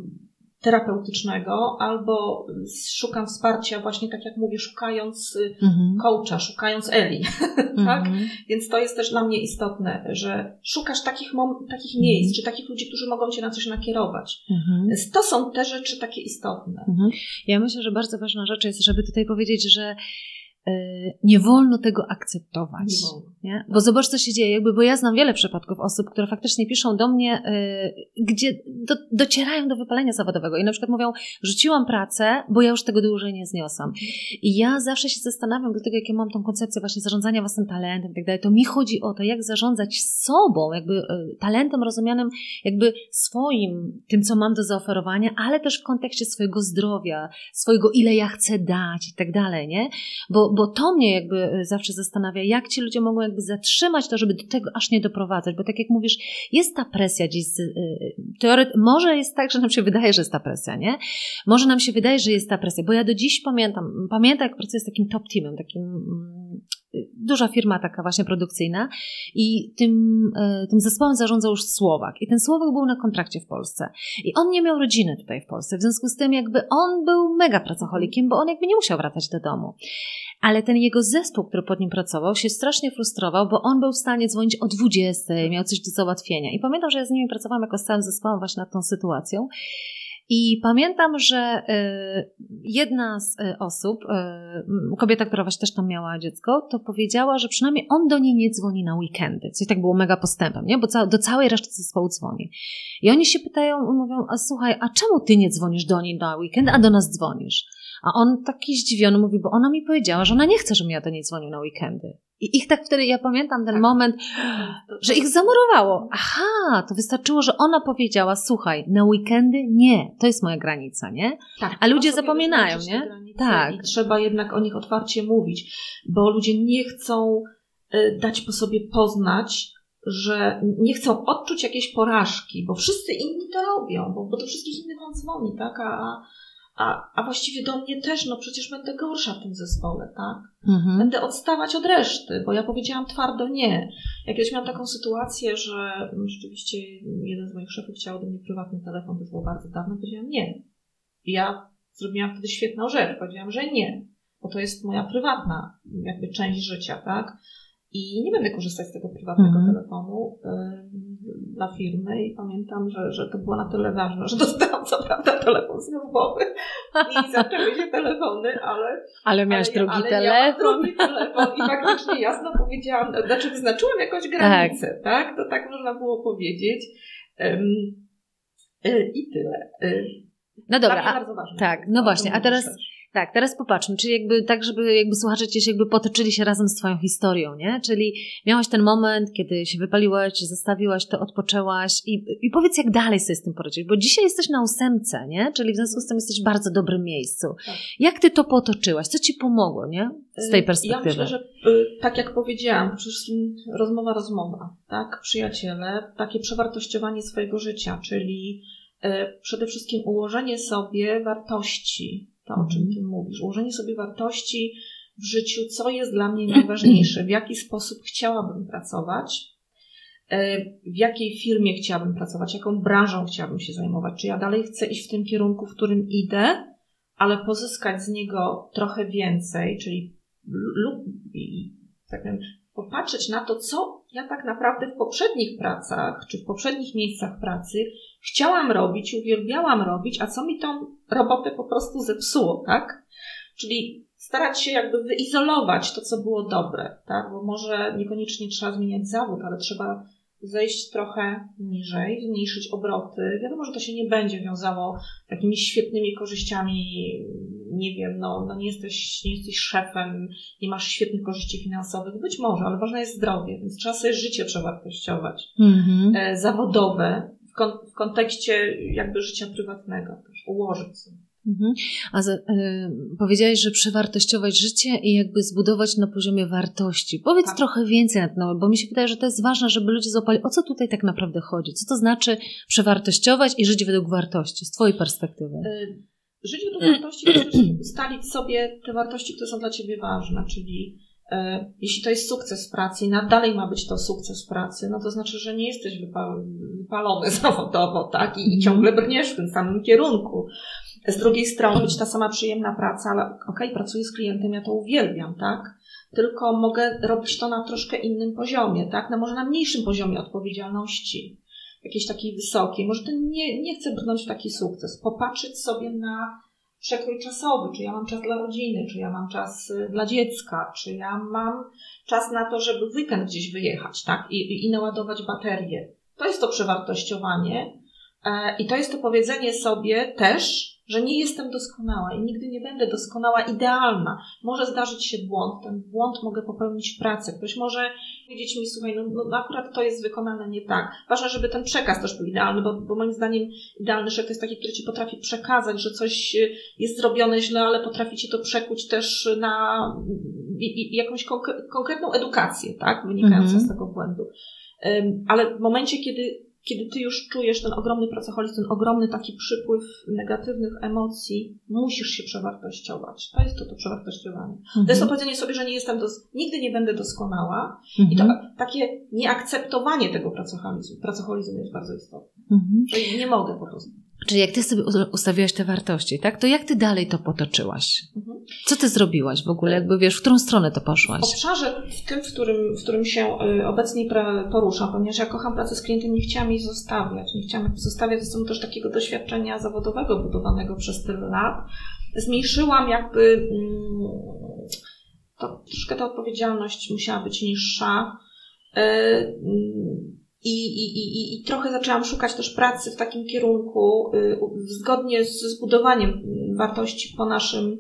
B: terapeutycznego, albo szukam wsparcia, właśnie tak jak mówię, szukając y, mhm. coacha, szukając Eli. tak? Mhm. Więc to jest też dla mnie istotne, że szukasz takich, takich miejsc, mhm. czy takich ludzi, którzy mogą cię na coś nakierować. Mhm. Więc to są te rzeczy takie istotne.
A: Mhm. Ja myślę, że bardzo ważna rzecz jest, żeby tutaj powiedzieć, że E, nie wolno tego akceptować. Nie wolno. Nie? Bo zobacz, co się dzieje. Jakby, bo ja znam wiele przypadków osób, które faktycznie piszą do mnie, yy, gdzie do, docierają do wypalenia zawodowego i na przykład mówią, rzuciłam pracę, bo ja już tego dłużej nie zniosam. I ja zawsze się zastanawiam, dlatego jak ja mam tą koncepcję właśnie zarządzania własnym talentem i tak dalej, to mi chodzi o to, jak zarządzać sobą, jakby yy, talentem rozumianym jakby swoim, tym, co mam do zaoferowania, ale też w kontekście swojego zdrowia, swojego ile ja chcę dać i tak dalej, nie? Bo, bo to mnie jakby e, zawsze zastanawia, jak ci ludzie mogą jakby zatrzymać to, żeby do tego aż nie doprowadzać, bo tak jak mówisz, jest ta presja gdzieś, z, e, teoret, może jest tak, że nam się wydaje, że jest ta presja, nie? Może nam się wydaje, że jest ta presja, bo ja do dziś pamiętam, pamiętam jak pracuję z takim top teamem, takim mm, duża firma taka właśnie produkcyjna i tym, e, tym zespołem zarządzał już Słowak i ten Słowak był na kontrakcie w Polsce i on nie miał rodziny tutaj w Polsce, w związku z tym jakby on był mega pracocholikiem, bo on jakby nie musiał wracać do domu. Ale ten jego zespół, który pod nim pracował, się strasznie frustrował, bo on był w stanie dzwonić o 20, miał coś do załatwienia. I pamiętam, że ja z nimi pracowałam jako z całym zespołem właśnie nad tą sytuacją. I pamiętam, że y, jedna z y, osób, y, kobieta, która właśnie też tam miała dziecko, to powiedziała, że przynajmniej on do niej nie dzwoni na weekendy, co i tak było mega postępem, nie? bo do całej reszty zespołu dzwoni. I oni się pytają, mówią, a słuchaj, a czemu ty nie dzwonisz do niej na weekend, a do nas dzwonisz? A on taki zdziwiony mówi, bo ona mi powiedziała, że ona nie chce, żebym ja do niej dzwonił na weekendy. I ich tak wtedy, ja pamiętam ten tak. moment, że ich zamurowało. Aha, to wystarczyło, że ona powiedziała, słuchaj, na weekendy nie, to jest moja granica, nie? Tak, A ludzie zapominają, nie?
B: Tak. I trzeba jednak o nich otwarcie mówić, bo ludzie nie chcą y, dać po sobie poznać, że nie chcą odczuć jakiejś porażki, bo wszyscy inni to robią, bo, bo do wszystkich innych on dzwoni, tak? A, a, a właściwie do mnie też, no przecież będę gorsza w tym zespole, tak? Mhm. Będę odstawać od reszty, bo ja powiedziałam twardo nie. Jak kiedyś miałam taką sytuację, że rzeczywiście jeden z moich szefów chciał do mnie prywatny telefon, to było bardzo dawno, powiedziałam nie. I ja zrobiłam wtedy świetną rzecz, powiedziałam, że nie, bo to jest moja prywatna jakby część życia, tak? I nie będę korzystać z tego prywatnego mhm. telefonu y, dla firmy i pamiętam, że, że to było na tyle ważne, że dostałam co prawda telefon służbowy i zaczęły się telefony, ale...
A: Ale miałaś
B: ale,
A: drugi
B: ale
A: telefon.
B: drugi telefon i faktycznie jasno powiedziałam, znaczy wyznaczyłam jakąś granicę, tak? tak? To tak można było powiedzieć. Um, I tyle. Y,
A: no dobra, a, tak, no właśnie, a teraz... Tak, teraz popatrzmy, czyli jakby tak, żeby jakby słuchacze cię jakby potoczyli się razem z twoją historią, nie? Czyli miałaś ten moment, kiedy się wypaliłaś, zostawiłaś to, odpoczęłaś i, i powiedz, jak dalej sobie z tym poradzić, bo dzisiaj jesteś na ósemce, nie? Czyli w związku z tym jesteś w bardzo dobrym miejscu. Tak. Jak ty to potoczyłaś? Co ci pomogło, nie? Z tej perspektywy.
B: Ja myślę, że y, tak jak powiedziałam, przede wszystkim rozmowa, rozmowa, tak? Przyjaciele, takie przewartościowanie swojego życia, czyli y, przede wszystkim ułożenie sobie wartości, to, o czym mhm. Ty mówisz. Ułożenie sobie wartości w życiu, co jest dla mnie najważniejsze, w jaki sposób chciałabym pracować, e, w jakiej firmie chciałabym pracować, jaką branżą chciałabym się zajmować. Czy ja dalej chcę iść w tym kierunku, w którym idę, ale pozyskać z niego trochę więcej, czyli lub, tak powiem, popatrzeć na to, co ja tak naprawdę w poprzednich pracach, czy w poprzednich miejscach pracy chciałam robić, uwielbiałam robić, a co mi tą robotę po prostu zepsuło, tak? Czyli starać się jakby wyizolować to, co było dobre, tak? Bo może niekoniecznie trzeba zmieniać zawód, ale trzeba zejść trochę niżej, zmniejszyć obroty. Wiadomo, że to się nie będzie wiązało takimi świetnymi korzyściami nie wiem, no, no nie, jesteś, nie jesteś szefem, nie masz świetnych korzyści finansowych, być może, ale ważne jest zdrowie, więc trzeba sobie życie przewartościować. Mhm. E, zawodowe, w, kon, w kontekście jakby życia prywatnego też, ułożyć sobie. Mhm.
A: A za, y, powiedziałaś, że przewartościować życie i jakby zbudować na poziomie wartości. Powiedz tak. trochę więcej na ten bo mi się wydaje, że to jest ważne, żeby ludzie złapali, o co tutaj tak naprawdę chodzi. Co to znaczy przewartościować i żyć według wartości, z Twojej perspektywy? Y,
B: żyć według wartości to znaczy ustalić sobie te wartości, które są dla Ciebie ważne, czyli y, jeśli to jest sukces w pracy i dalej ma być to sukces w pracy, no to znaczy, że nie jesteś wypalony zawodowo, tak? I, i mhm. ciągle brniesz w tym samym kierunku. Z drugiej strony być ta sama przyjemna praca, ale okej, okay, pracuję z klientem, ja to uwielbiam, tak? Tylko mogę robić to na troszkę innym poziomie, tak? No może na mniejszym poziomie odpowiedzialności, jakiejś takiej wysokiej. Może ten nie, nie chcę brnąć w taki sukces. Popatrzeć sobie na przekrój czasowy, czy ja mam czas dla rodziny, czy ja mam czas y, dla dziecka, czy ja mam czas na to, żeby w weekend gdzieś wyjechać, tak? I, i naładować baterię. To jest to przewartościowanie. E, I to jest to powiedzenie sobie też, że nie jestem doskonała i nigdy nie będę doskonała, idealna. Może zdarzyć się błąd, ten błąd mogę popełnić w pracy. Ktoś może powiedzieć mi, słuchaj, no, no akurat to jest wykonane nie tak. Ważne, żeby ten przekaz też był idealny, bo, bo moim zdaniem idealny szef to jest taki, który ci potrafi przekazać, że coś jest zrobione źle, ale potrafi ci to przekuć też na jakąś konkretną edukację, tak, wynikającą mm -hmm. z tego błędu. Ale w momencie, kiedy kiedy ty już czujesz ten ogromny pracoholizm, ten ogromny taki przypływ negatywnych emocji, musisz się przewartościować. To jest to, to przewartościowanie. Mhm. To jest to powiedzenie sobie, że nie jestem, dos- nigdy nie będę doskonała mhm. i to takie nieakceptowanie tego pracoholizmu, pracoholizmu jest bardzo istotne. Mhm. Że nie mogę po prostu.
A: Czyli jak ty sobie ustawiłaś te wartości, tak? To jak ty dalej to potoczyłaś? Mhm. Co ty zrobiłaś w ogóle? Jakby wiesz, w którą stronę to poszłaś?
B: W obszarze, w tym, w którym, w którym się y, obecnie poruszam, ponieważ ja kocham pracę z klientem, nie chciałam jej zostawiać. Nie chciałam jej zostawiać ze sobą też takiego doświadczenia zawodowego budowanego przez tyle lat. Zmniejszyłam jakby, mm, to troszkę ta odpowiedzialność musiała być niższa. Y, mm, i, i, i, I trochę zaczęłam szukać też pracy w takim kierunku, y, zgodnie z zbudowaniem wartości po naszym,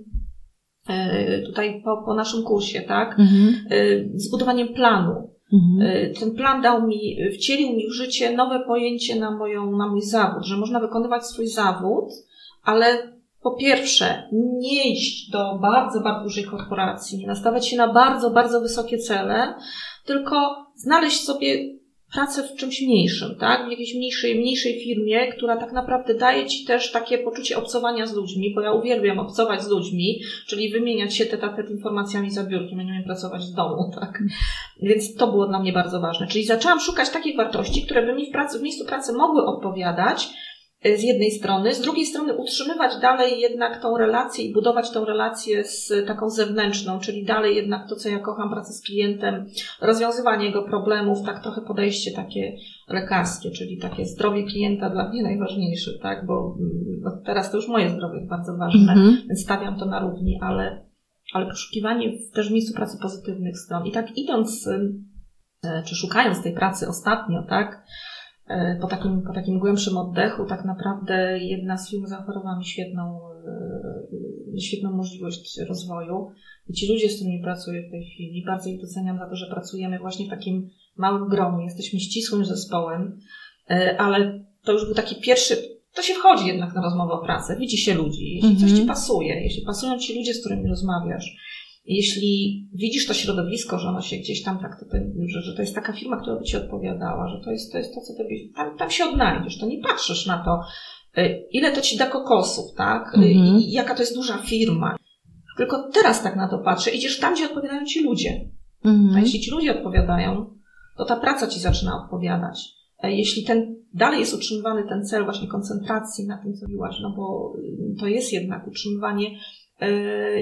B: y, tutaj po, po naszym kursie, tak? Mhm. Y, zbudowaniem planu. Mhm. Ten plan dał mi, wcielił mi w życie nowe pojęcie na, moją, na mój zawód, że można wykonywać swój zawód, ale po pierwsze, nie iść do bardzo, bardzo dużej korporacji, nie nastawiać się na bardzo, bardzo wysokie cele, tylko znaleźć sobie pracę w czymś mniejszym, tak? W jakiejś mniejszej, mniejszej firmie, która tak naprawdę daje Ci też takie poczucie obcowania z ludźmi, bo ja uwielbiam obcować z ludźmi, czyli wymieniać się te te informacjami za biurkiem, nie umiem pracować z domu, tak? Więc to było dla mnie bardzo ważne. Czyli zaczęłam szukać takich wartości, które by mi w, pracy, w miejscu pracy mogły odpowiadać, z jednej strony, z drugiej strony utrzymywać dalej jednak tą relację i budować tą relację z taką zewnętrzną, czyli dalej jednak to, co ja kocham, pracę z klientem, rozwiązywanie jego problemów, tak trochę podejście takie lekarskie, czyli takie zdrowie klienta dla mnie najważniejsze, tak, bo, bo teraz to już moje zdrowie jest bardzo ważne, mm-hmm. więc stawiam to na równi, ale, ale poszukiwanie też w miejscu pracy pozytywnych stron. I tak idąc, e, czy szukając tej pracy ostatnio, tak, po takim, po takim głębszym oddechu, tak naprawdę jedna z firm zaoferowała mi świetną, e, świetną możliwość rozwoju. I ci ludzie, z którymi pracuję w tej chwili, bardzo ich doceniam za to, że pracujemy właśnie w takim małym gronie. Jesteśmy ścisłym zespołem, e, ale to już był taki pierwszy, to się wchodzi jednak na rozmowę o pracę. Widzi się ludzi. Jeśli coś ci mhm. pasuje, jeśli pasują ci ludzie, z którymi rozmawiasz, jeśli widzisz to środowisko, że ono się gdzieś tam tak, to, że, że to jest taka firma, która by ci odpowiadała, że to jest to, jest to co ty tam, tam się odnajdziesz, to nie patrzysz na to, y, ile to ci da kokosów, tak? Y, mhm. I jaka to jest duża firma. Tylko teraz tak na to patrzę. Idziesz tam, gdzie odpowiadają ci ludzie. Mhm. A jeśli ci ludzie odpowiadają, to ta praca ci zaczyna odpowiadać. E, jeśli ten dalej jest utrzymywany ten cel właśnie koncentracji na tym, co mówiłaś, no bo y, to jest jednak utrzymywanie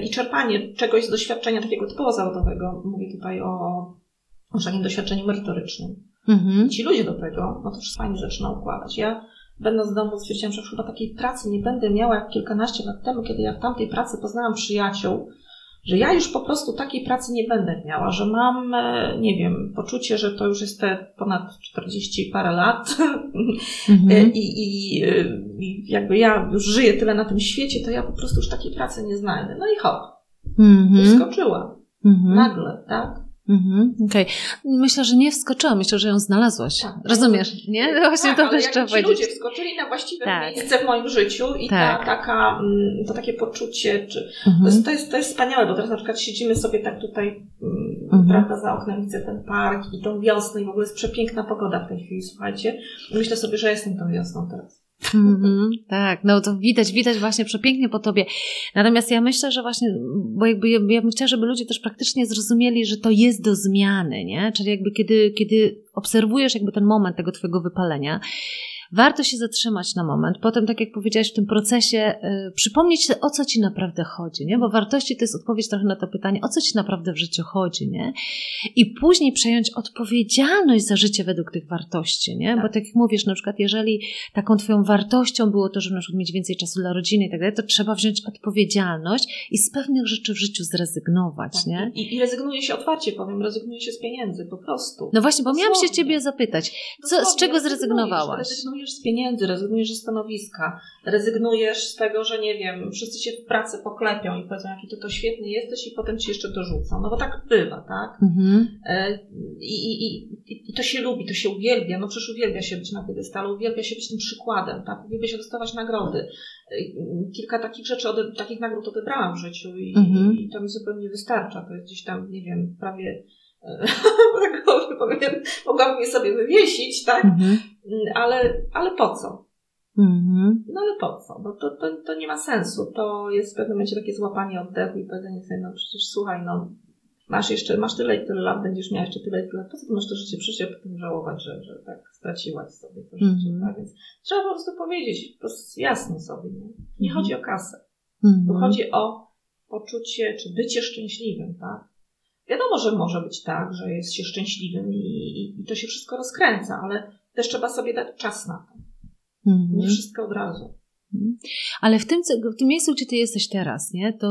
B: i czerpanie czegoś z doświadczenia takiego typowo zawodowego. Mówię tutaj o, o takim doświadczeniu merytorycznym. Mhm. Ci ludzie do tego, no to wszystko fajnie zaczyna układać. Ja będąc w domu stwierdziłam, że chyba takiej pracy nie będę miała jak kilkanaście lat temu, kiedy ja w tamtej pracy poznałam przyjaciół, że ja już po prostu takiej pracy nie będę miała, że mam, e, nie wiem, poczucie, że to już jest te ponad 40 parę lat mhm. I, i, i, jakby ja już żyję tyle na tym świecie, to ja po prostu już takiej pracy nie znajdę. No i hop, mhm. wskoczyła. Mhm. Nagle, tak?
A: Mhm, Okej. Okay. Myślę, że nie wskoczyła, myślę, że ją znalazłaś. Tak, Rozumiesz, nie?
B: No właśnie tak, to też trzeba powiedzieć. ludzie wskoczyli na właściwe tak. miejsce w moim życiu i tak. ta, taka, mm, to takie poczucie, czy, mhm. to, jest, to, jest, to jest wspaniałe, bo teraz na przykład siedzimy sobie tak tutaj, mm, mhm. prawda, za oknem widzę ten park i tą wiosnę i w ogóle jest przepiękna pogoda w tej chwili, słuchajcie. myślę sobie, że jestem tą wiosną teraz.
A: Mm-hmm, tak, no to widać, widać właśnie przepięknie po tobie. Natomiast ja myślę, że właśnie, bo jakby ja, ja bym chciała, żeby ludzie też praktycznie zrozumieli, że to jest do zmiany, nie? Czyli jakby kiedy, kiedy obserwujesz jakby ten moment tego twojego wypalenia, warto się zatrzymać na moment. Potem, tak jak powiedziałaś, w tym procesie y, przypomnieć sobie, o co ci naprawdę chodzi, nie? Bo wartości to jest odpowiedź trochę na to pytanie, o co ci naprawdę w życiu chodzi, nie? I później przejąć odpowiedzialność za życie według tych wartości, nie? Bo tak. tak jak mówisz, na przykład, jeżeli taką twoją wartością było to, żeby na przykład mieć więcej czasu dla rodziny i tak dalej, to trzeba wziąć odpowiedzialność i z pewnych rzeczy w życiu zrezygnować, tak. nie?
B: I, I rezygnuje się otwarcie, powiem, rezygnuje się z pieniędzy, po prostu.
A: No właśnie, bo Dosłownie. miałam się ciebie zapytać, co, z czego zrezygnowałaś?
B: Rezygnujesz z pieniędzy, rezygnujesz ze stanowiska, rezygnujesz z tego, że nie wiem, wszyscy cię w pracy poklepią i powiedzą, jaki ty to świetny jesteś i potem ci jeszcze dorzucą. No bo tak bywa, tak? Mhm. E, I, i, i, I to się lubi, to się uwielbia. No przecież uwielbia się być na piedestalu, uwielbia się być tym przykładem, tak? Uwielbia się dostawać nagrody. E, kilka takich rzeczy, takich nagród odebrałam w życiu i, mhm. i to mi zupełnie wystarcza. To jest gdzieś tam, nie wiem, prawie powiem, mogłabym je sobie wywiesić, tak? Mhm. Ale, ale po co? Mhm. No ale po co? Bo to, to, to nie ma sensu. To jest w pewnym momencie takie złapanie oddechu i powiedzenie sobie, no przecież słuchaj, no masz jeszcze, masz tyle i tyle lat, będziesz miał jeszcze tyle i tyle. Po co ty masz to życie przyjść, a potem żałować, że, że tak straciłaś sobie to życie, mhm. tak? Więc trzeba po prostu powiedzieć, po prostu jasno sobie, nie, nie mhm. chodzi o kasę. Tu chodzi o poczucie, czy bycie szczęśliwym, tak? Wiadomo, że może być tak, że jest się szczęśliwym i, i, i to się wszystko rozkręca, ale też trzeba sobie dać czas na to. -hmm. Nie wszystko od razu.
A: Mhm. Ale w tym, w tym miejscu, gdzie ty jesteś teraz, nie, to,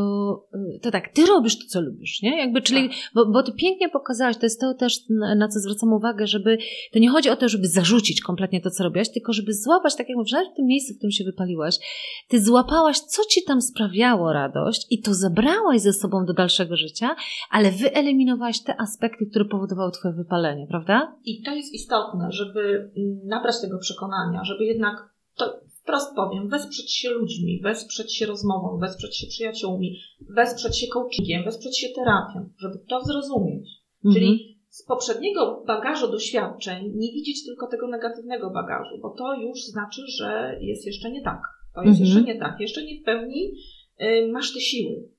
A: y, to tak, ty robisz to, co lubisz, nie? Jakby, czyli, tak. bo, bo ty pięknie pokazałaś, to jest to też, na co zwracam uwagę, żeby, to nie chodzi o to, żeby zarzucić kompletnie to, co robiłaś, tylko żeby złapać, tak jak mówisz, w tym miejscu, w którym się wypaliłaś, ty złapałaś, co ci tam sprawiało radość i to zabrałaś ze sobą do dalszego życia, ale wyeliminowałaś te aspekty, które powodowały twoje wypalenie, prawda?
B: I to jest istotne, żeby nabrać tego przekonania, żeby jednak to wprost powiem, wesprzeć się ludźmi, wesprzeć się rozmową, wesprzeć się przyjaciółmi, wesprzeć się coachingiem, wesprzeć się terapią, żeby to zrozumieć. Mhm. Czyli z poprzedniego bagażu doświadczeń nie widzieć tylko tego negatywnego bagażu, bo to już znaczy, że jest jeszcze nie tak. To jest mhm. jeszcze nie tak. Jeszcze nie w pełni y, masz te siły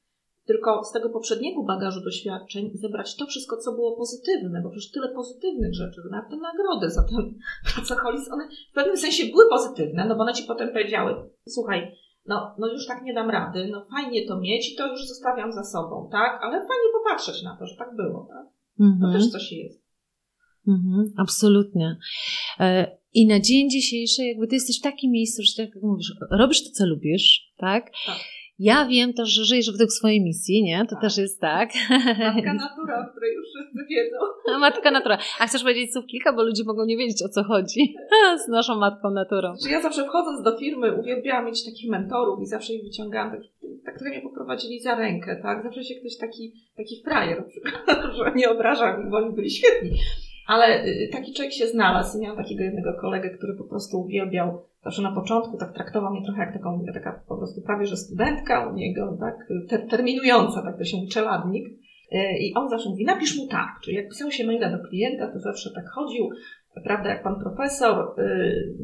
B: tylko z tego poprzedniego bagażu doświadczeń zebrać to wszystko, co było pozytywne, bo przecież tyle pozytywnych rzeczy, na te nagrody za ten pracoholizm, one w pewnym sensie były pozytywne, no bo one ci potem powiedziały, słuchaj, no, no już tak nie dam rady, no fajnie to mieć i to już zostawiam za sobą, tak? Ale fajnie popatrzeć na to, że tak było, tak? Mhm. To też coś jest.
A: Mhm, absolutnie. E, I na dzień dzisiejszy, jakby ty jesteś w takim miejscu, że tak jak mówisz, robisz to, co lubisz, tak? tak ja wiem też, że żyjesz według swojej misji, nie? To tak. też jest tak.
B: Matka natura, o której już wszyscy wiedzą.
A: Matka natura. A chcesz powiedzieć słów kilka, bo ludzie mogą nie wiedzieć o co chodzi z naszą matką naturą.
B: Ja zawsze wchodząc do firmy uwielbiałam mieć takich mentorów i zawsze ich wyciągałam, tak, tak trochę mnie poprowadzili za rękę, tak? Zawsze się ktoś taki, taki frajer, że nie obrażam, bo oni byli świetni. Ale y, taki człowiek się znalazł miałam takiego jednego kolegę, który po prostu uwielbiał Zawsze na początku tak traktował mnie trochę jak taką, taka po prostu prawie, że studentka u niego, tak, ter terminująca, tak to się mówi, czeladnik. E, I on zawsze mówi, napisz mu tak. Czyli jak pisał się maila do klienta, to zawsze tak chodził, prawda, jak pan profesor, yy,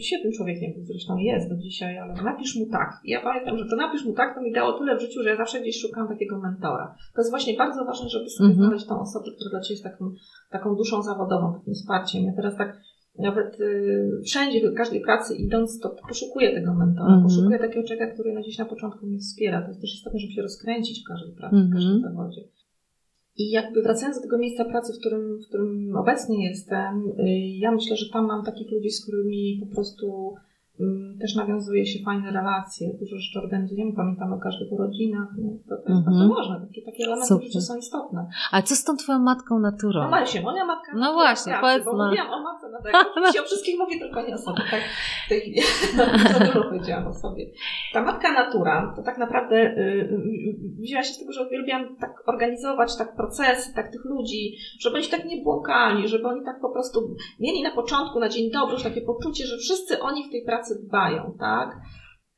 B: świetnym człowiekiem zresztą jest do dzisiaj, ale napisz mu tak. I ja pamiętam, że to napisz mu tak, to mi dało tyle w życiu, że ja zawsze gdzieś szukam takiego mentora. To jest właśnie bardzo ważne, żeby sobie mm -hmm. znaleźć tą osobę, która dla Ciebie jest taką, taką duszą zawodową, takim wsparciem. Ja teraz tak nawet y, wszędzie, w każdej pracy idąc, to poszukuję tego mentora, mm -hmm. poszukuję takiego człowieka, który na gdzieś na początku mnie wspiera. To jest też istotne, żeby się rozkręcić w każdej pracy, mm -hmm. w każdym mhm. zawodzie. I jakby wracając do tego miejsca pracy, w którym, w którym obecnie jestem, y, ja myślę, że tam mam takich ludzi, z którymi po prostu też nawiązuje się fajne relacje, dużo rzeczy organizujemy, pamiętamy o każdych urodzinach, no, to, to jest bardzo ważne, takie, takie elementy rzeczy są istotne.
A: A co z tą twoją matką naturą?
B: No właśnie, moja matka
A: No właśnie,
B: pracy,
A: powiedz
B: bo
A: no.
B: mówiłam o matce na tak, oczywiście o wszystkich mówię, tylko nie o sobie, tak, tej za dużo powiedziałam o sobie. Ta matka natura, to tak naprawdę y, y, wzięła się z tego, że uwielbiam tak organizować tak procesy, tak tych ludzi, żeby oni tak nie błąkali, żeby oni tak po prostu mieli na początku, na dzień dobry już takie poczucie, że wszyscy oni w tej pracy dbają, tak?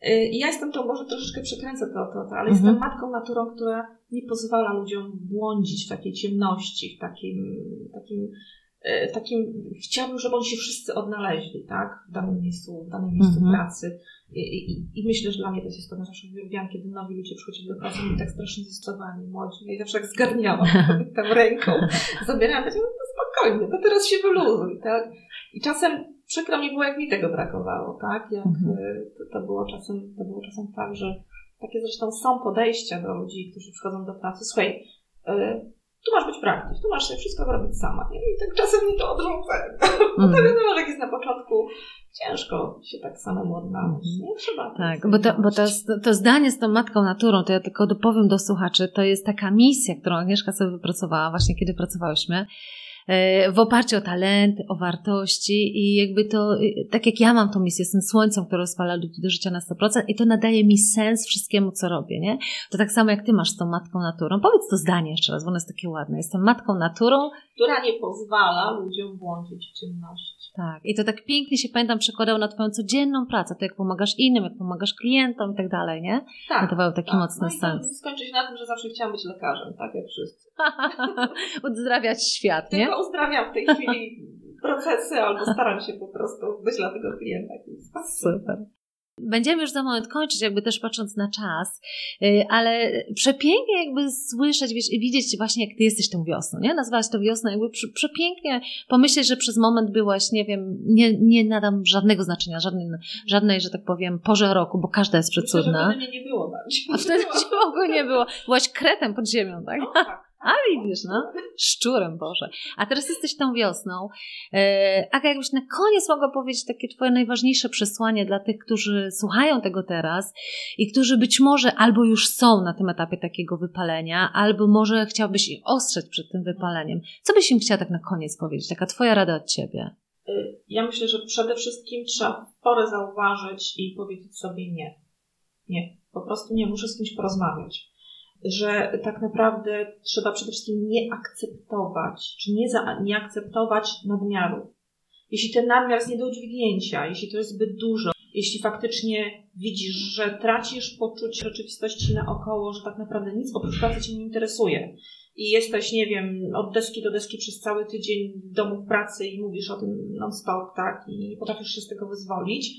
B: Y, I ja jestem to, może troszeczkę przekręcę to, to, to ale
A: Mhm.
B: jestem matką naturą, która nie pozwala ludziom błądzić w takiej ciemności, w takim, takim, y, takim chciałabym, żeby oni się wszyscy odnaleźli, tak? W danym miejscu, w danym miejscu
A: Mhm.
B: pracy. I, i, I myślę, że dla mnie to jest istotne. Zawsze uwielbiam, kiedy nowi ludzie przychodzili do pracy, byli tak strasznie zestresowani, młodzi. Ja zawsze jak zgarniałam tam ręką, zabierałam, powiedziałam, no spokojnie, to teraz się wyluzuj, tak? I czasem przykro mi było, jak mi tego brakowało, tak? Jak
A: Mhm.
B: y, to, to, było czasem, to było czasem tak, że takie zresztą są podejścia do ludzi, którzy przychodzą do pracy. Słuchaj, y, tu masz być praktyk, tu masz sobie wszystko zrobić sama. nie? I tak czasem mi to odrzucę. Bo to
A: Mhm.
B: wiadomo, że jak jest na początku ciężko się tak samemu odnaleźć. Nie trzeba.
A: Tak, bo, to, bo to, to zdanie z tą matką naturą, to ja tylko dopowiem do słuchaczy, to jest taka misja, którą Agnieszka sobie wypracowała właśnie, kiedy pracowałyśmy, e, w oparciu o talenty, o wartości i jakby to, e, tak jak ja mam tą misję, jestem słońcem, które rozpala ludzi do życia na 100% i to nadaje mi sens wszystkiemu, co robię, nie? To tak samo jak ty masz z tą matką naturą. Powiedz to zdanie jeszcze raz, bo ono jest takie ładne. Jestem matką naturą,
B: Która nie pozwala ludziom błądzić w ciemności.
A: tak. I to tak pięknie się pamiętam przekładało na twoją codzienną pracę, to jak pomagasz innym, jak pomagasz klientom i tak dalej, nie?
B: Tak.
A: Nadawało taki
B: tak.
A: mocny
B: no i
A: sens.
B: to skończy się na tym, że zawsze chciałam być lekarzem, tak jak wszyscy.
A: Uzdrawiać świat, nie?
B: Tylko uzdrawiam w tej chwili procesy albo staram się po prostu być dla tego klienta.
A: Super. Będziemy już za moment kończyć, jakby też patrząc na czas, yy, ale przepięknie jakby słyszeć, wiesz, i widzieć właśnie, jak ty jesteś tą wiosną, nie? Nazwałaś to wiosną, jakby prze- przepięknie pomyśleć, że przez moment byłaś, nie wiem, nie, nie nadam żadnego znaczenia, żadnej, żadnej, że tak powiem, porze roku, bo każda jest
B: Myślę, że
A: przecudna.
B: wtedy mnie nie było bardziej.
A: A wtedy cię w ogóle nie było. Byłaś kretem pod ziemią, tak?
B: Tak.
A: A widzisz, no. Szczurem, Boże. A teraz jesteś tą wiosną. E, Aga, jakbyś na koniec mogła powiedzieć takie twoje najważniejsze przesłanie dla tych, którzy słuchają tego teraz i którzy być może albo już są na tym etapie takiego wypalenia, albo może chciałbyś ich ostrzec przed tym wypaleniem. Co byś im chciała tak na koniec powiedzieć? Taka twoja rada od ciebie.
B: Y, Ja myślę, że przede wszystkim trzeba porę zauważyć i powiedzieć sobie nie. Nie. Po prostu nie, muszę z kimś porozmawiać. Że tak naprawdę trzeba przede wszystkim nie akceptować, czy nie, za, nie akceptować nadmiaru. Jeśli ten nadmiar jest nie do udźwignięcia, jeśli to jest zbyt dużo, jeśli faktycznie widzisz, że tracisz poczucie rzeczywistości naokoło, że tak naprawdę nic oprócz pracy Cię nie interesuje i jesteś, nie wiem, od deski do deski przez cały tydzień w domu w pracy i mówisz o tym non-stop, tak, i potrafisz się z tego wyzwolić,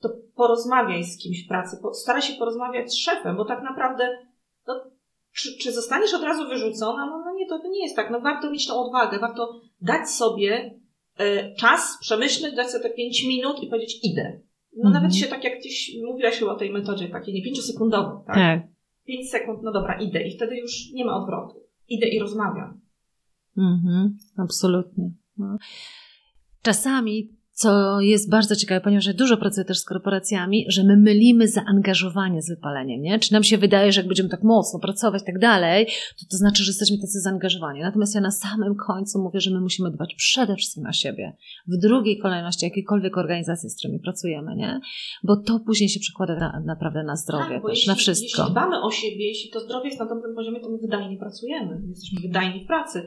B: to porozmawiaj z kimś w pracy, staraj się porozmawiać z szefem, bo tak naprawdę, no, czy, czy zostaniesz od razu wyrzucona? No, no nie, to, to nie jest tak. No warto mieć tą odwagę, warto dać sobie e, czas, przemyśleć, dać sobie te pięć minut i powiedzieć idę. No
A: Mhm.
B: nawet się tak jak gdzieś mówiłaś chyba o tej metodzie takiej, nie pięciosekundowej, tak? 5 sekund, no dobra, idę i wtedy już nie ma odwrotu. Idę i rozmawiam.
A: Mhm, absolutnie. No. Czasami, co jest bardzo ciekawe, ponieważ ja dużo pracuję też z korporacjami, że my mylimy zaangażowanie z wypaleniem, nie? Czy nam się wydaje, że jak będziemy tak mocno pracować i tak dalej, to to znaczy, że jesteśmy tacy zaangażowani. Natomiast ja na samym końcu mówię, że my musimy dbać przede wszystkim o siebie. W drugiej kolejności jakiejkolwiek organizacji, z którymi pracujemy, nie? Bo to później się przekłada na, naprawdę na zdrowie
B: Tak,
A: też,
B: jeśli,
A: na wszystko.
B: Jeśli dbamy o siebie, jeśli to zdrowie jest na dobrym poziomie, to my wydajnie pracujemy. My jesteśmy wydajni w pracy.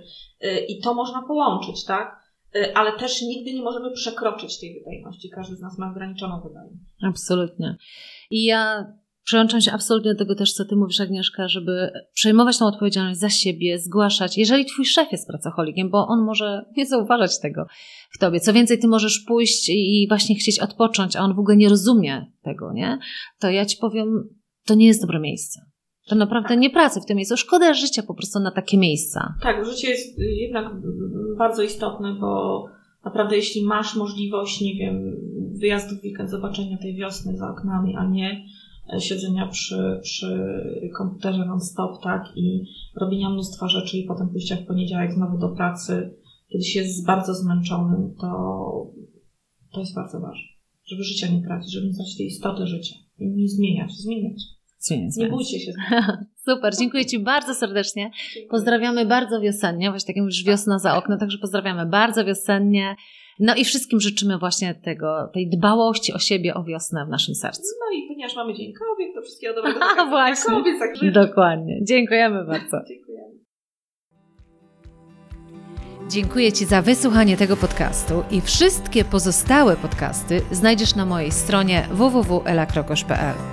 B: Y, I to można połączyć, tak? Y, Ale też nigdy nie możemy przekroczyć tej wydajności. Każdy z nas ma ograniczoną wydajność.
A: Absolutnie. I ja przyłączam się absolutnie do tego też, co ty mówisz, Agnieszka, żeby przejmować tą odpowiedzialność za siebie, zgłaszać, jeżeli twój szef jest pracocholikiem, bo on może nie zauważać tego w tobie. Co więcej, ty możesz pójść i właśnie chcieć odpocząć, a on w ogóle nie rozumie tego, nie? To ja ci powiem, to nie jest dobre miejsce. To naprawdę nie pracy w tym miejscu. Szkoda życia po prostu na takie miejsca.
B: Tak, życie jest jednak bardzo istotne, bo naprawdę jeśli masz możliwość, nie wiem, wyjazdu w weekend, zobaczenia tej wiosny za oknami, a nie e, siedzenia przy, przy komputerze non-stop, tak, i robienia mnóstwa rzeczy i potem pójścia w poniedziałek znowu do pracy, kiedy się jest bardzo zmęczonym, to, to jest bardzo ważne. żeby życia nie tracić, żeby nie tracić tej istoty życia i nie zmieniać, zmieniać. Nie bójcie się.
D: Super, dziękuję Ci bardzo serdecznie. Pozdrawiamy bardzo wiosennie, właśnie tak jak już wiosna za oknem, także pozdrawiamy bardzo wiosennie. No i wszystkim życzymy właśnie tego, tej dbałości o siebie, o wiosnę w naszym sercu.
B: No i ponieważ mamy Dzień Kobiet, to wszystkiego dobrego.
D: A, właśnie.
B: Kobiet, tak.
D: Dokładnie. Dziękujemy bardzo.
B: Dziękujemy.
A: Dziękuję Ci za wysłuchanie tego podcastu i wszystkie pozostałe podcasty znajdziesz na mojej stronie www.elakrokosz.pl.